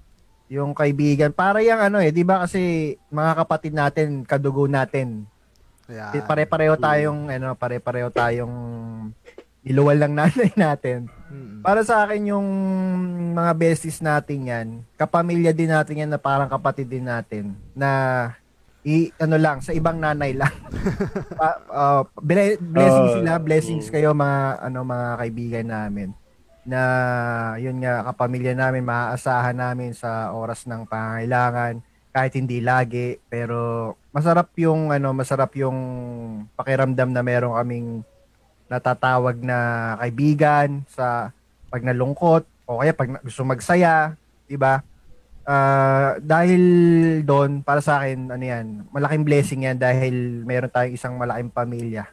yung kaibigan, para yung ano eh, di ba kasi mga kapatid natin, kadugo natin. Eh, pare-pareho tayong, ano, pare-pareho tayong iluwal lang nanay natin. Para sa akin yung mga besties natin yan, kapamilya din natin yan na parang kapatid din natin na i ano lang sa ibang nanay lang. pa, uh, ble- blessings Ah, sila, blessings kayo mga ano mga kaibigan namin na yun nga kapamilya namin maaasahan namin sa oras ng pangailangan kahit hindi lagi pero masarap yung ano masarap yung pakiramdam na meron kaming natatawag na kaibigan sa pag nalungkot o kaya pag gusto magsaya, 'di ba? Ah, dahil doon para sa akin ano 'yan, malaking blessing 'yan dahil meron tayong isang malaking pamilya.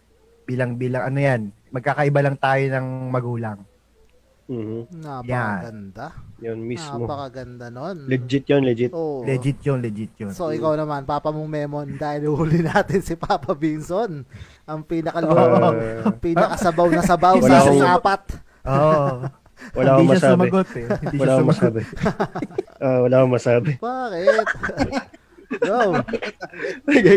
Bilang-bilang ano 'yan, magkakaiba lang tayo ng magulang. Mhm. Napakaganda. Yun mismo. Napakaganda nun. Legit yun, legit. Oo. Legit 'yun, legit 'yun. So, ikaw naman, Papa mong Memon, dahil huli natin si Papa Vinson. Ang pinaka Uh, ang pinakasabaw na sabaw sa akong- sapat. Oo. wala akong masabi. sumagot eh. Hindi Wala akong masabi. Ah, wala akong masabi. Bakit? Go.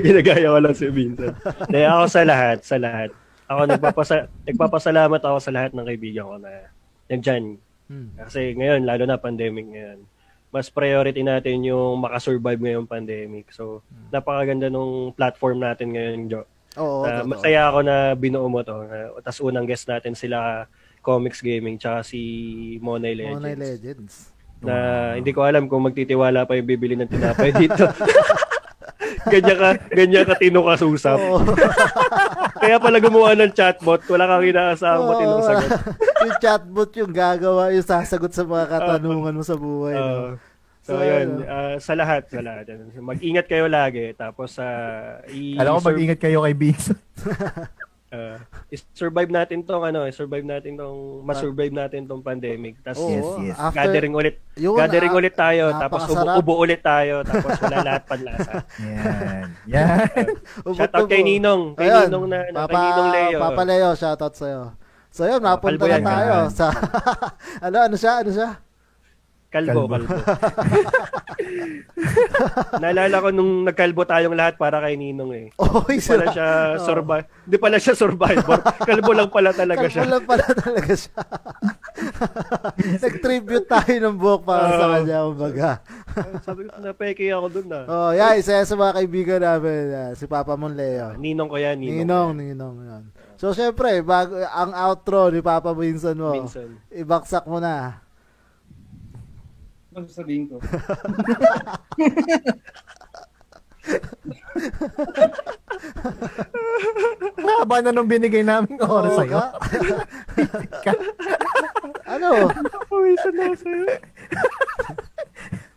Ginagaya ko lang si Vincent. Hindi, ako sa lahat, sa lahat. Ako nagpapasa nagpapasalamat ako sa lahat ng kaibigan ko na nandyan. Hmm. Kasi ngayon, lalo na pandemic ngayon, mas priority natin yung makasurvive ngayong pandemic. So, napakaganda nung platform natin ngayon, Jo. Oo, Uh, masaya ako na binuo mo to. Uh, Tapos unang guest natin sila Comics Gaming tsaka si Monay Legends. Monay Legends. Na hindi ko alam kung magtitiwala pa yung bibili ng tinapay dito. ganyan ka, ganyan ka tino ka susap. Oo. Kaya pala gumawa ng chatbot, wala kang inaasahang Oo, matinong sagot. yung chatbot yung gagawa, yung sasagot sa mga katanungan mo sa buhay. no? Oo. so, So, yun, ah, sa lahat, sa lahat. Mag-ingat kayo lagi. Tapos, sa i- Alam ko mag-ingat kayo kay Vince. ah, i-survive natin tong ano, i-survive natin tong, ma-survive natin tong pandemic. Tapos, Oo, Yes, yes. after- gathering ulit. Yun, gathering ah, ulit tayo. Tapos, ubo, ubo ulit tayo. Tapos, wala lahat panlasa. Yan. Yan. Shoutout kay Ninong. Kay Ayun, Ninong na, na kay Papa, Ninong Leo. Papa Leo, shoutout sa'yo. So yun, napunta kalbo na tayo kalbo. sa... ano, ano siya? Ano siya? Kalbo, Kalbo. kalbo. Naalala ko nung nagkalbo tayong lahat para kay Ninong eh. Oh, Hindi pala siya survive. Hindi pala siya survivor. Kalbo lang pala talaga siya. Kalbo lang pala talaga siya. Nag-tribute tayo ng buhok para sa Oo. kanya, kumbaga. Sabi ko, napeke ako dun ah. Oh, yeah, isa yan sa mga kaibigan namin, ah, si Papa Mon Leo. Ninong ko yan, Ninong. Ninong, ninong, yan. So, syempre, bago, ang outro ni Papa Vincent mo, Minsan. ibaksak mo na. Ano sasabihin ko? Haba na nung binigay namin oras Oo, sa'yo. ka? ano? Pawisan na ako sa'yo.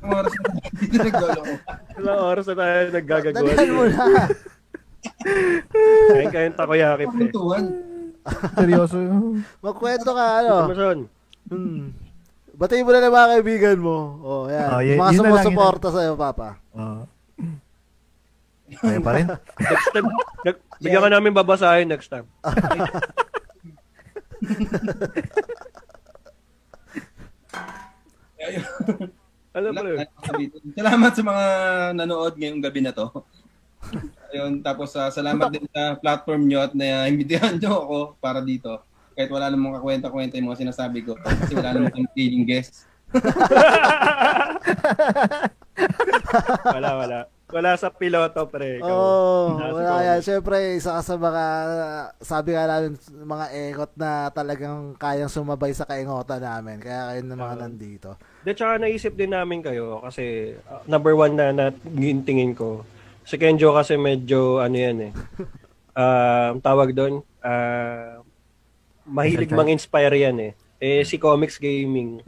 Ang oras na dito naglolo ko. Ilang oras na tayo naggagagawa. Dalihan mo na. Kain kayong takoyaki, pre. Pagkuntuhan. Seryoso. Magkwento ka, ano? Mason, Hmm. Batiin mo na ng mga kaibigan mo. Oh, yan. Oh, yun- mga lang, sumusuporta sa'yo, Papa. Oo. Kaya pa rin. next time, nag, bigyan ka namin babasahin next time. Alam mo yun. Salamat sa mga nanood ngayong gabi na to. Ayun, tapos ah, salamat din sa platform nyo at na imbitahan nyo ako para dito. Kahit wala namang kakwenta-kwenta yung mga sinasabi ko. Kasi wala namang feeling guest. Wala, wala. Wala sa piloto, pre. Oo, oh, Nasa wala yan. Siyempre, isa ka sa mga, sabi nga namin, mga engot na talagang kayang sumabay sa kaingotan namin. Kaya kayo na mga Oo. nandito. De, tsaka naisip din namin kayo kasi uh, number one na, na tingin ko, si Kenjo kasi medyo ano yan eh. Ang tawag doon, ah, mahilig mang-inspire yan eh. Eh si Comics Gaming,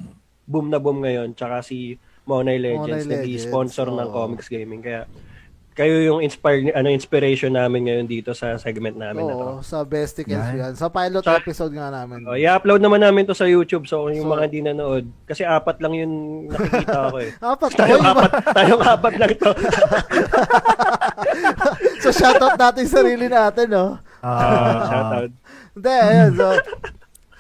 boom na boom ngayon, tsaka si Monay Legends, Monay nag-sponsor Legends, ng oo. Comics Gaming. Kaya kayo yung inspire ano inspiration namin ngayon dito sa segment namin na to. Oo, sa Best Tickets Yan. yan. Sa pilot Sa- episode nga namin. Oh, i-upload naman namin to sa YouTube so yung So- mga hindi nanood kasi apat lang yung nakikita ko eh. Apat. Tayong Oy, apat, tayong apat lang to. so, shoutout natin sarili natin, no? Ah, Shoutout. Hindi, ayun. So,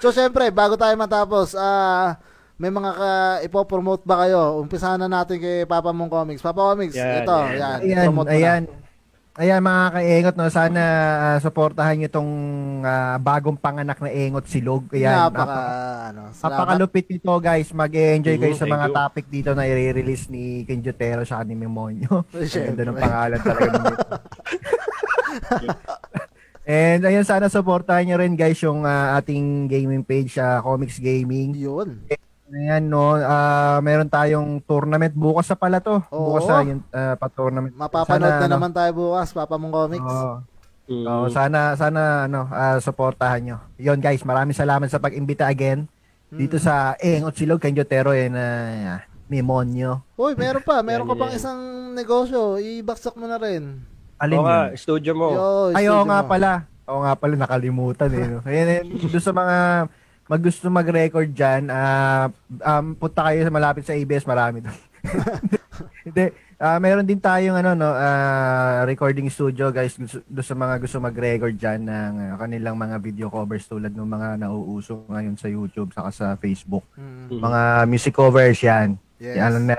so syempre, bago tayo matapos, ah, may mga ka, ipopromote ba kayo? Umpisahan na natin kay Papa Mong Comics. Papa Comics, Yan, ito, yan. yan. Ayan, promote mo na. ayan. Ayan mga kaengot no, sana ah, suportahan niyo tong ah, bagong panganak na engot silog. Ayan, Napaka, napaka, ano, salamat. napakalupit nito guys. Mag-enjoy kayo sa thank mga you. topic dito na i-release ni Kenjotero sa ni Memonyo. Ang Siyempre. ganda ng pangalan talaga nito. And ayun, sana supportahan niyo rin guys yung ah, ating gaming page sa Comics Gaming. Yun. Ayan no, ah, meron tayong tournament bukas sa pala to. Oo. Bukas sa yung ah, pa-tournament. Mapapanood Sana, na ano, naman tayo bukas, Papa Mong Comics. Oo. Mm. Oo, sana sana ano, ah, suportahan nyo. 'Yon guys, maraming salamat sa pag-imbita again dito sa Engot Silog kay Jotero and uh, Mimonyo. Uy, meron pa. Meron ka pang isang negosyo. Ibaksak mo na rin. Alin Oo nga, yun? studio mo. Yo, Ay, oo nga mo. pala. Oo nga pala, nakalimutan eh. No? Ayan, ayan, doon sa mga mag gusto mag-record dyan, ah, um, punta kayo sa malapit sa ABS, marami doon. Hindi, ah, meron din tayong ano no, ah, recording studio guys gusto, doon sa mga gusto mag-record diyan ng ah, kanilang mga video covers tulad ng mga nauuso ngayon sa YouTube saka sa Facebook. Mm, Mm. Mga music covers yan. yes. Yan, ano na.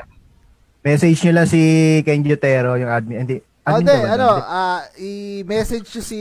Message nyo lang si Ken Jutero, yung admin. Hindi, Ah, hindi, ka ba? ano, ah, i-message nyo si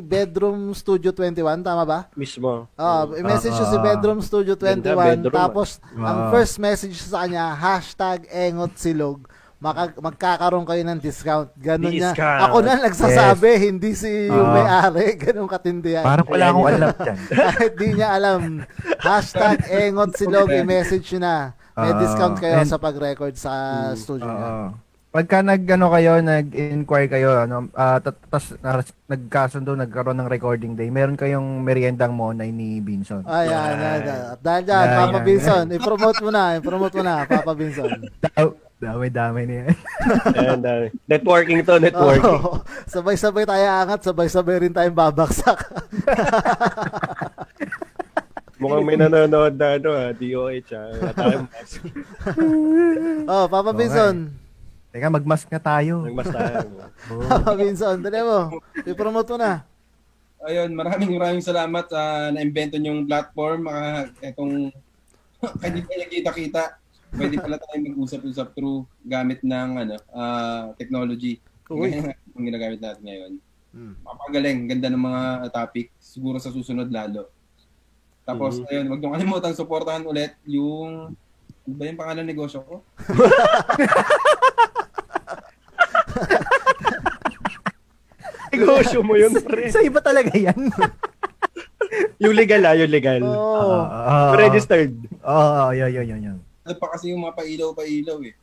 Bedroom Studio 21, tama ba? Mismo. Ah, i-message nyo si Ah, ah. Bedroom Studio 21, Ganda, bedroom, tapos ah. ang first message sa kanya, hashtag engot silog. maka- magkakaroon kayo ng discount. Ganun niya. Ako na nagsasabi, hindi si yung Ah. may-ari. Ganun katindi yan. Parang wala akong alam dyan. Kahit di niya alam. Hashtag Engot Silog, i-message nyo na. May Ah, discount kayo and- sa pag-record sa studio niya. Oo. Pagka nag ano kayo, nag-inquire kayo, ano, ah, tat- tas na- nagkasundo, nagkaroon ng recording day, meron kayong meriendang monay ni Binson. Ayan, Yan. ayan, ayan. At Dahil dyan, Yan, Papa yan. Binson, i-promote mo na, i-promote mo na, Papa Binson. Daw- Dami-dami niya. And, uh, networking to, networking. Oo. sabay-sabay tayo angat, sabay-sabay rin tayong babaksak. Mukhang may nanonood na ano, ah, DOH. Ah. Mask. oh, Papa Okay. Binson. Teka, magmask na tayo. Nagmas tayo. Papa Binson, dali mo. I-promote mo na. Ayun, maraming maraming salamat sa na-invento niyong platform. Uh, itong, kahit di pa nakita-kita, pwede pala tayo mag-usap-usap through gamit ng ano, ah, technology. Uy. Yung ginagamit natin ngayon. Hmm. Mapagaling, ganda ng mga topic. Siguro sa susunod lalo. Tapos, Mhm. ayun, wag niyo kalimutan, supportahan ulit yung, ano ba yung pangalan ng negosyo ko? Negosyo mo yun, pre. Sa iba talaga yan. Yung legal ah, yung legal. Oo. Oo. Registered. Oo, yun, yun, yun, yun. Ano pa kasi yung mga pailaw-pailaw eh.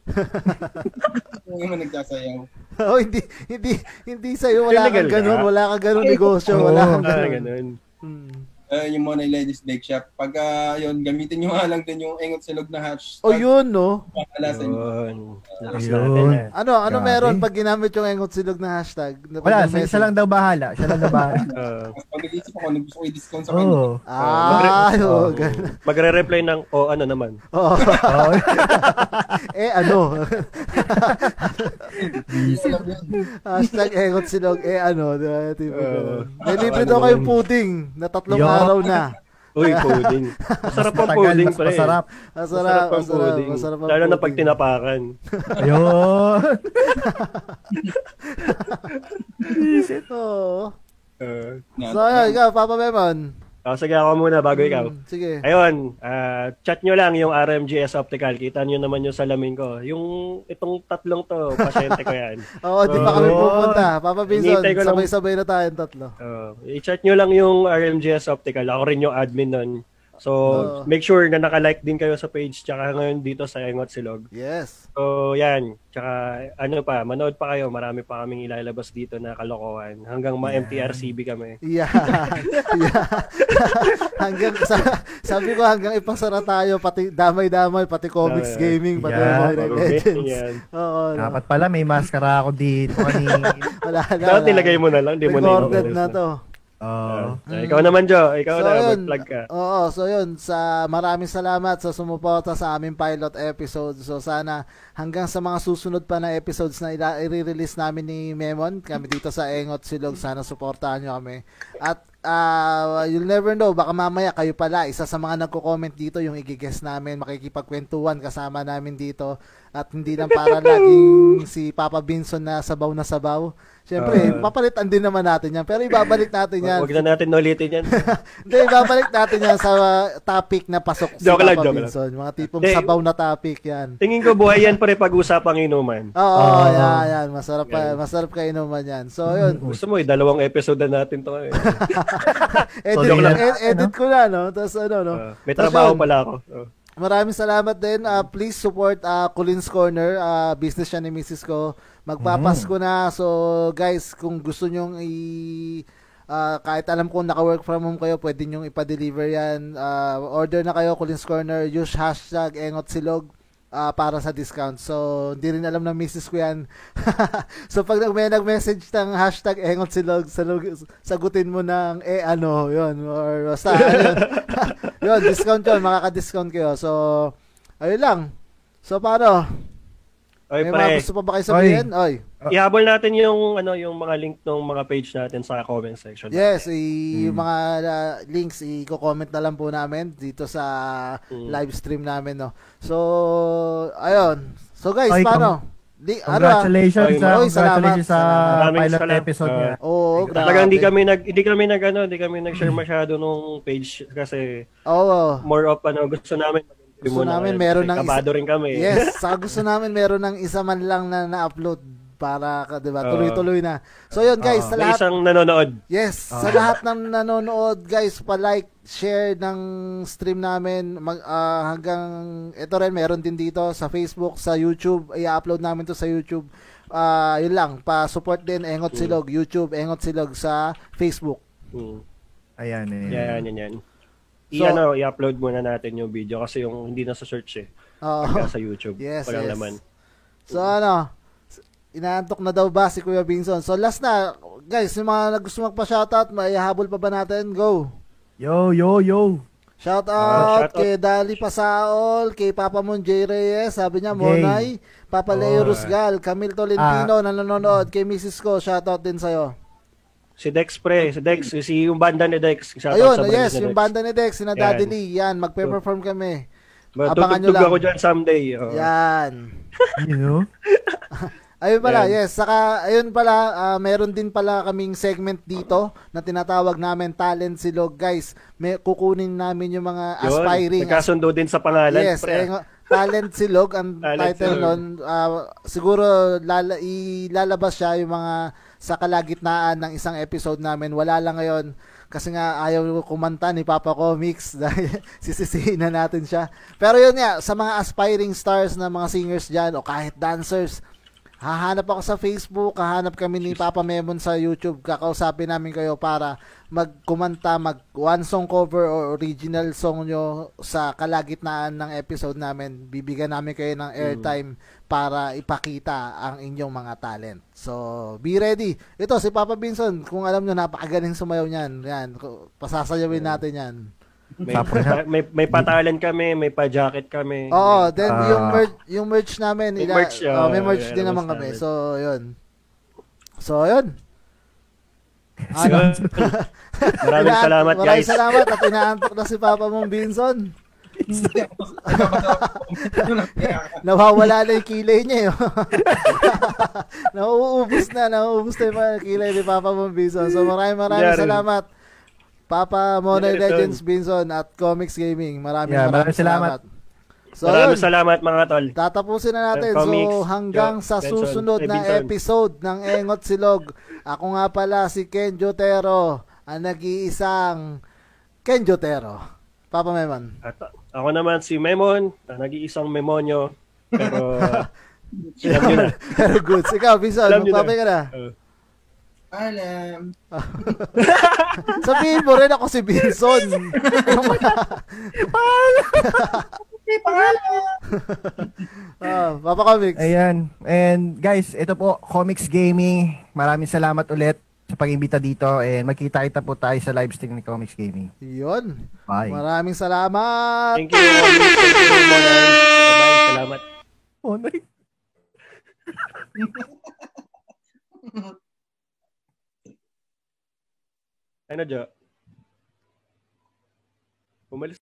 yung mga nagsasayaw. Oh, hindi hindi hindi sa iyo wala kang ganun, ka? wala kang ganun negosyo, wala kang ganun. ganun. Hmm. Ayun yung Monay Ladies Bake Shop. Pag ah, yun, gamitin nyo nga lang din yung engot silog na hashtag. Oh, yun no. Bahala sa inyo. Yun. Natin ah. Ano, ano Grabe. meron pag ginamit yung engot silog na hashtag? Na- Wala, siya, siya lang daw bahala. Siya lang daw bahala. Ah, pag nag-iisip ako, nag gusto ko i-discount sa kanya. Ah, oh, ganun. magre-reply ng, oh, ano naman. Oo. Eh ano? Isa yun. hashtag engot silog, eh ano? Diba? Ganun. May libre daw kayong pudding na tatlong. Araw na. Uy, pudding. Masarap ang pudding, pre. masarap. Masarap, ang masarap, pudding. masarap ang Lalo na pag tinapakan. Ayun. Oo. Uh, Na- So, ayun, ikaw, Papa Memon. Oh, sige, ako muna bago ikaw. Hmm, Sige. Ayun, ah, chat nyo lang yung RMGS Optical. Kita nyo naman yung salamin ko. Yung itong tatlong to, pasyente ko yan. Oo, di pa kami Oo. pupunta. Papa lang- sabay-sabay na tayong tatlo. Uh, i-chat nyo lang yung RMGS Optical. Ako rin yung admin nun. So, Oo. make sure na naka-like din kayo sa page tsaka ngayon dito sa Engot Silog. Yes. So, yan. Tsaka, ano pa, manood pa kayo. Marami pa kaming ilalabas dito na kalokohan. Hanggang ma-MTRCB kami. Yeah. yeah. hanggang sa, sabi ko hanggang ipasara tayo pati damay-damay pati comics Yeah. gaming pati Yeah. Mobile Legends. Yan. Oo. no. Dapat pala may maskara ako dito kanina. Wala na. Dapat nilagay mo na lang. Di mo na Recorded na to. Oo. Ah, ikaw naman, Joe. Ikaw So, na, yun. mag-plug ka. Oo, so yun, sa maraming salamat sa sumuporta sa aming pilot episode. So sana hanggang sa mga susunod pa na episodes na ila- i-release namin ni Memon, kami dito sa Engot Silog, sana suportahan nyo kami. At ah, you'll never know, baka mamaya kayo pala, isa sa mga nagko-comment dito, yung igigest namin, makikipagkwentuhan kasama namin dito. At hindi lang para laging si Papa Binson na sabaw na sabaw. Siyempre, Ah. papalitan din naman natin yan. Pero ibabalik natin yan. Huwag na natin ulitin yan. Hindi, babalik natin yan sa uh, topic na pasok si Joke lang, Papa lang. Binson. Mga tipong Hindi. sabaw na topic yan. Tingin ko buhay yan pare pag-usapang inuman. Oo, Oo. yan, yan. Masarap, pa, Yan. masarap kainuman yan. So, yun. Gusto mo, eh, dalawang episode na natin to. Eh. edit, joke lang. ed- edit ko na, no? Tapos ano, no? Ah, may Tapos trabaho yun, pala ako. Oh. Maraming salamat din. Ah, please support uh, Colin's Corner. Ah, business siya ni Mrs. ko. Magpapasko na. So, guys, kung gusto nyong i... ah, kahit alam kong naka-work from home kayo, pwede nyong ipa-deliver yan. Ah, order na kayo, Colin's Corner. Use hashtag engotsilog ah, para sa discount. So, hindi rin alam ng Mrs. ko yan. so, pag may nag-message ng hashtag engotsilog, salug- sagutin mo ng eh ano, yun. Or basta, yun. yun, discount yun. Makaka-discount kayo. So, ayun lang. So, paano? Oy, May pre, mga gusto pa ba kayo sabihin? Oy. ihabol natin yung ano yung mga link ng mga page natin sa comment section. Yes, i- yung mga uh, links i-comment na lang po namin dito sa Mm. live stream namin, no. So, ayun. So guys, Oy, paano? Di, ano ah? Congratulations, Oy, sa, Oy, salamat. congratulations sa Maraming pilot salamat. episode Ah. niya. Oo, grabe. Talagang hindi kami nag hindi kami nag ano, hindi kami nag-share masyado nung page kasi Oo. more of ano gusto namin Gusto muna namin kayo. meron Kasi ng isa, kabado rin kami. Yes, sa gusto namin meron ng isa man lang na na-upload para ka, 'di ba? Tuloy-tuloy na. So yun guys, Oo. sa lahat isang nanonood. Yes, sa lahat ng nanonood, guys, pa-like, share ng stream namin mag, ah, hanggang ito rin meron din dito sa Facebook, sa YouTube, i-upload namin to sa YouTube. Ah, yun lang, pa-support din Engot Silog YouTube, Engot Silog sa Facebook. Hmm. Ayan eh. Yan, yan, yan. So- ano, i-upload muna natin yung video kasi yung hindi na sa search eh. Pagka sa YouTube. Yes, Walang yes. laman. So ano, inaantok na daw ba si Kuya Binson? So last na, guys, yung mga gusto magpa-shoutout, may habol pa ba natin? Go! Yo, yo, yo. Shout Ah, out shout out. kay Dali Pasaol, kay Papa Mon J. Reyes, sabi niya. Monay, Papa Leo Oh. Rusgal, Camille Tolentino na nanonood, kay Mrs. ko, shout out din sa'yo. Si Dex pre, si Dex, si yung banda ni Dex. Shoutout Ayun, sa yes, yung Dex. banda ni Dex, sina Yan. Daddy Lee, yan, magpe-perform kami. Ba, abangan nyo lang. ako dyan someday. Oh. Yan. You know? Ayun pala, Yan. yes. Saka, ayun pala, ah, meron din pala kaming segment dito na tinatawag namin Talent Silog. Guys, may kukunin namin yung mga Yun, aspiring. Nagkasundo din sa pangalan. Yes, pre. eh, nga- Talent Silog ang Talent title nun. Ah, siguro lala, ilalabas siya yung mga sa kalagitnaan ng isang episode namin. Wala lang ngayon kasi nga ayaw kumanta ni Papa Comics dahil sisisihin na natin siya. Pero yun nga, sa mga aspiring stars na mga singers dyan o kahit dancers, hahanap ako sa Facebook, hahanap kami ni Papa Memon sa YouTube, kakausapin namin kayo para magkumanta, mag one song cover or original song nyo sa kalagitnaan ng episode namin. Bibigyan namin kayo ng airtime para ipakita ang inyong mga talent. So, be ready. Ito, si Papa Binson, kung alam nyo, napakagaling sumayaw niyan. Yan, pasasayawin natin yan. May, Tapos may, may patalan kami, may pa-jacket kami. Oo, then Ah. yung merch, yung merch namin, Yung ila, merch, oh, may oh, merch yeah, din naman kami. namin. So, yun. So, yun. Yun. Maraming Inaan- salamat Maraming guys. salamat at inaantok na si Papa mong Binson. Nawawala na yung kilay niya. eh. nauubos na, nauubos na yung mga kilay ni Papa mong Binson. So maraming maraming salamat. Papa Money Yan, Legends Binson at Comics Gaming. Maraming Yeah, maraming maraming salamat. salamat. So, Maraming yun. salamat mga tol. Tatapusin na natin. Comics, so hanggang Jo- sa Benson, susunod eh, na Benson. episode ng Engot Silog. Ako nga pala si Ken Jotero, ang nag-iisang Ken Jotero. Papa Memon. At ako naman si Memon, ang nag-iisang memonyo. Pero. Pero good. Ikaw, nyo magpapay ka na. Uh, Alam. Sabihin mo rin ako si Binson. ah, Papa Comics. Ayan. And guys, ito po, Comics Gaming. Maraming salamat ulit sa pag-imbita dito. And magkita-kita po tayo sa live stream ni Comics Gaming. Yun. Bye. Maraming salamat. thank you. Thank you. Bye-bye. Salamat. Oh, nice. Ano, Jo? Umalis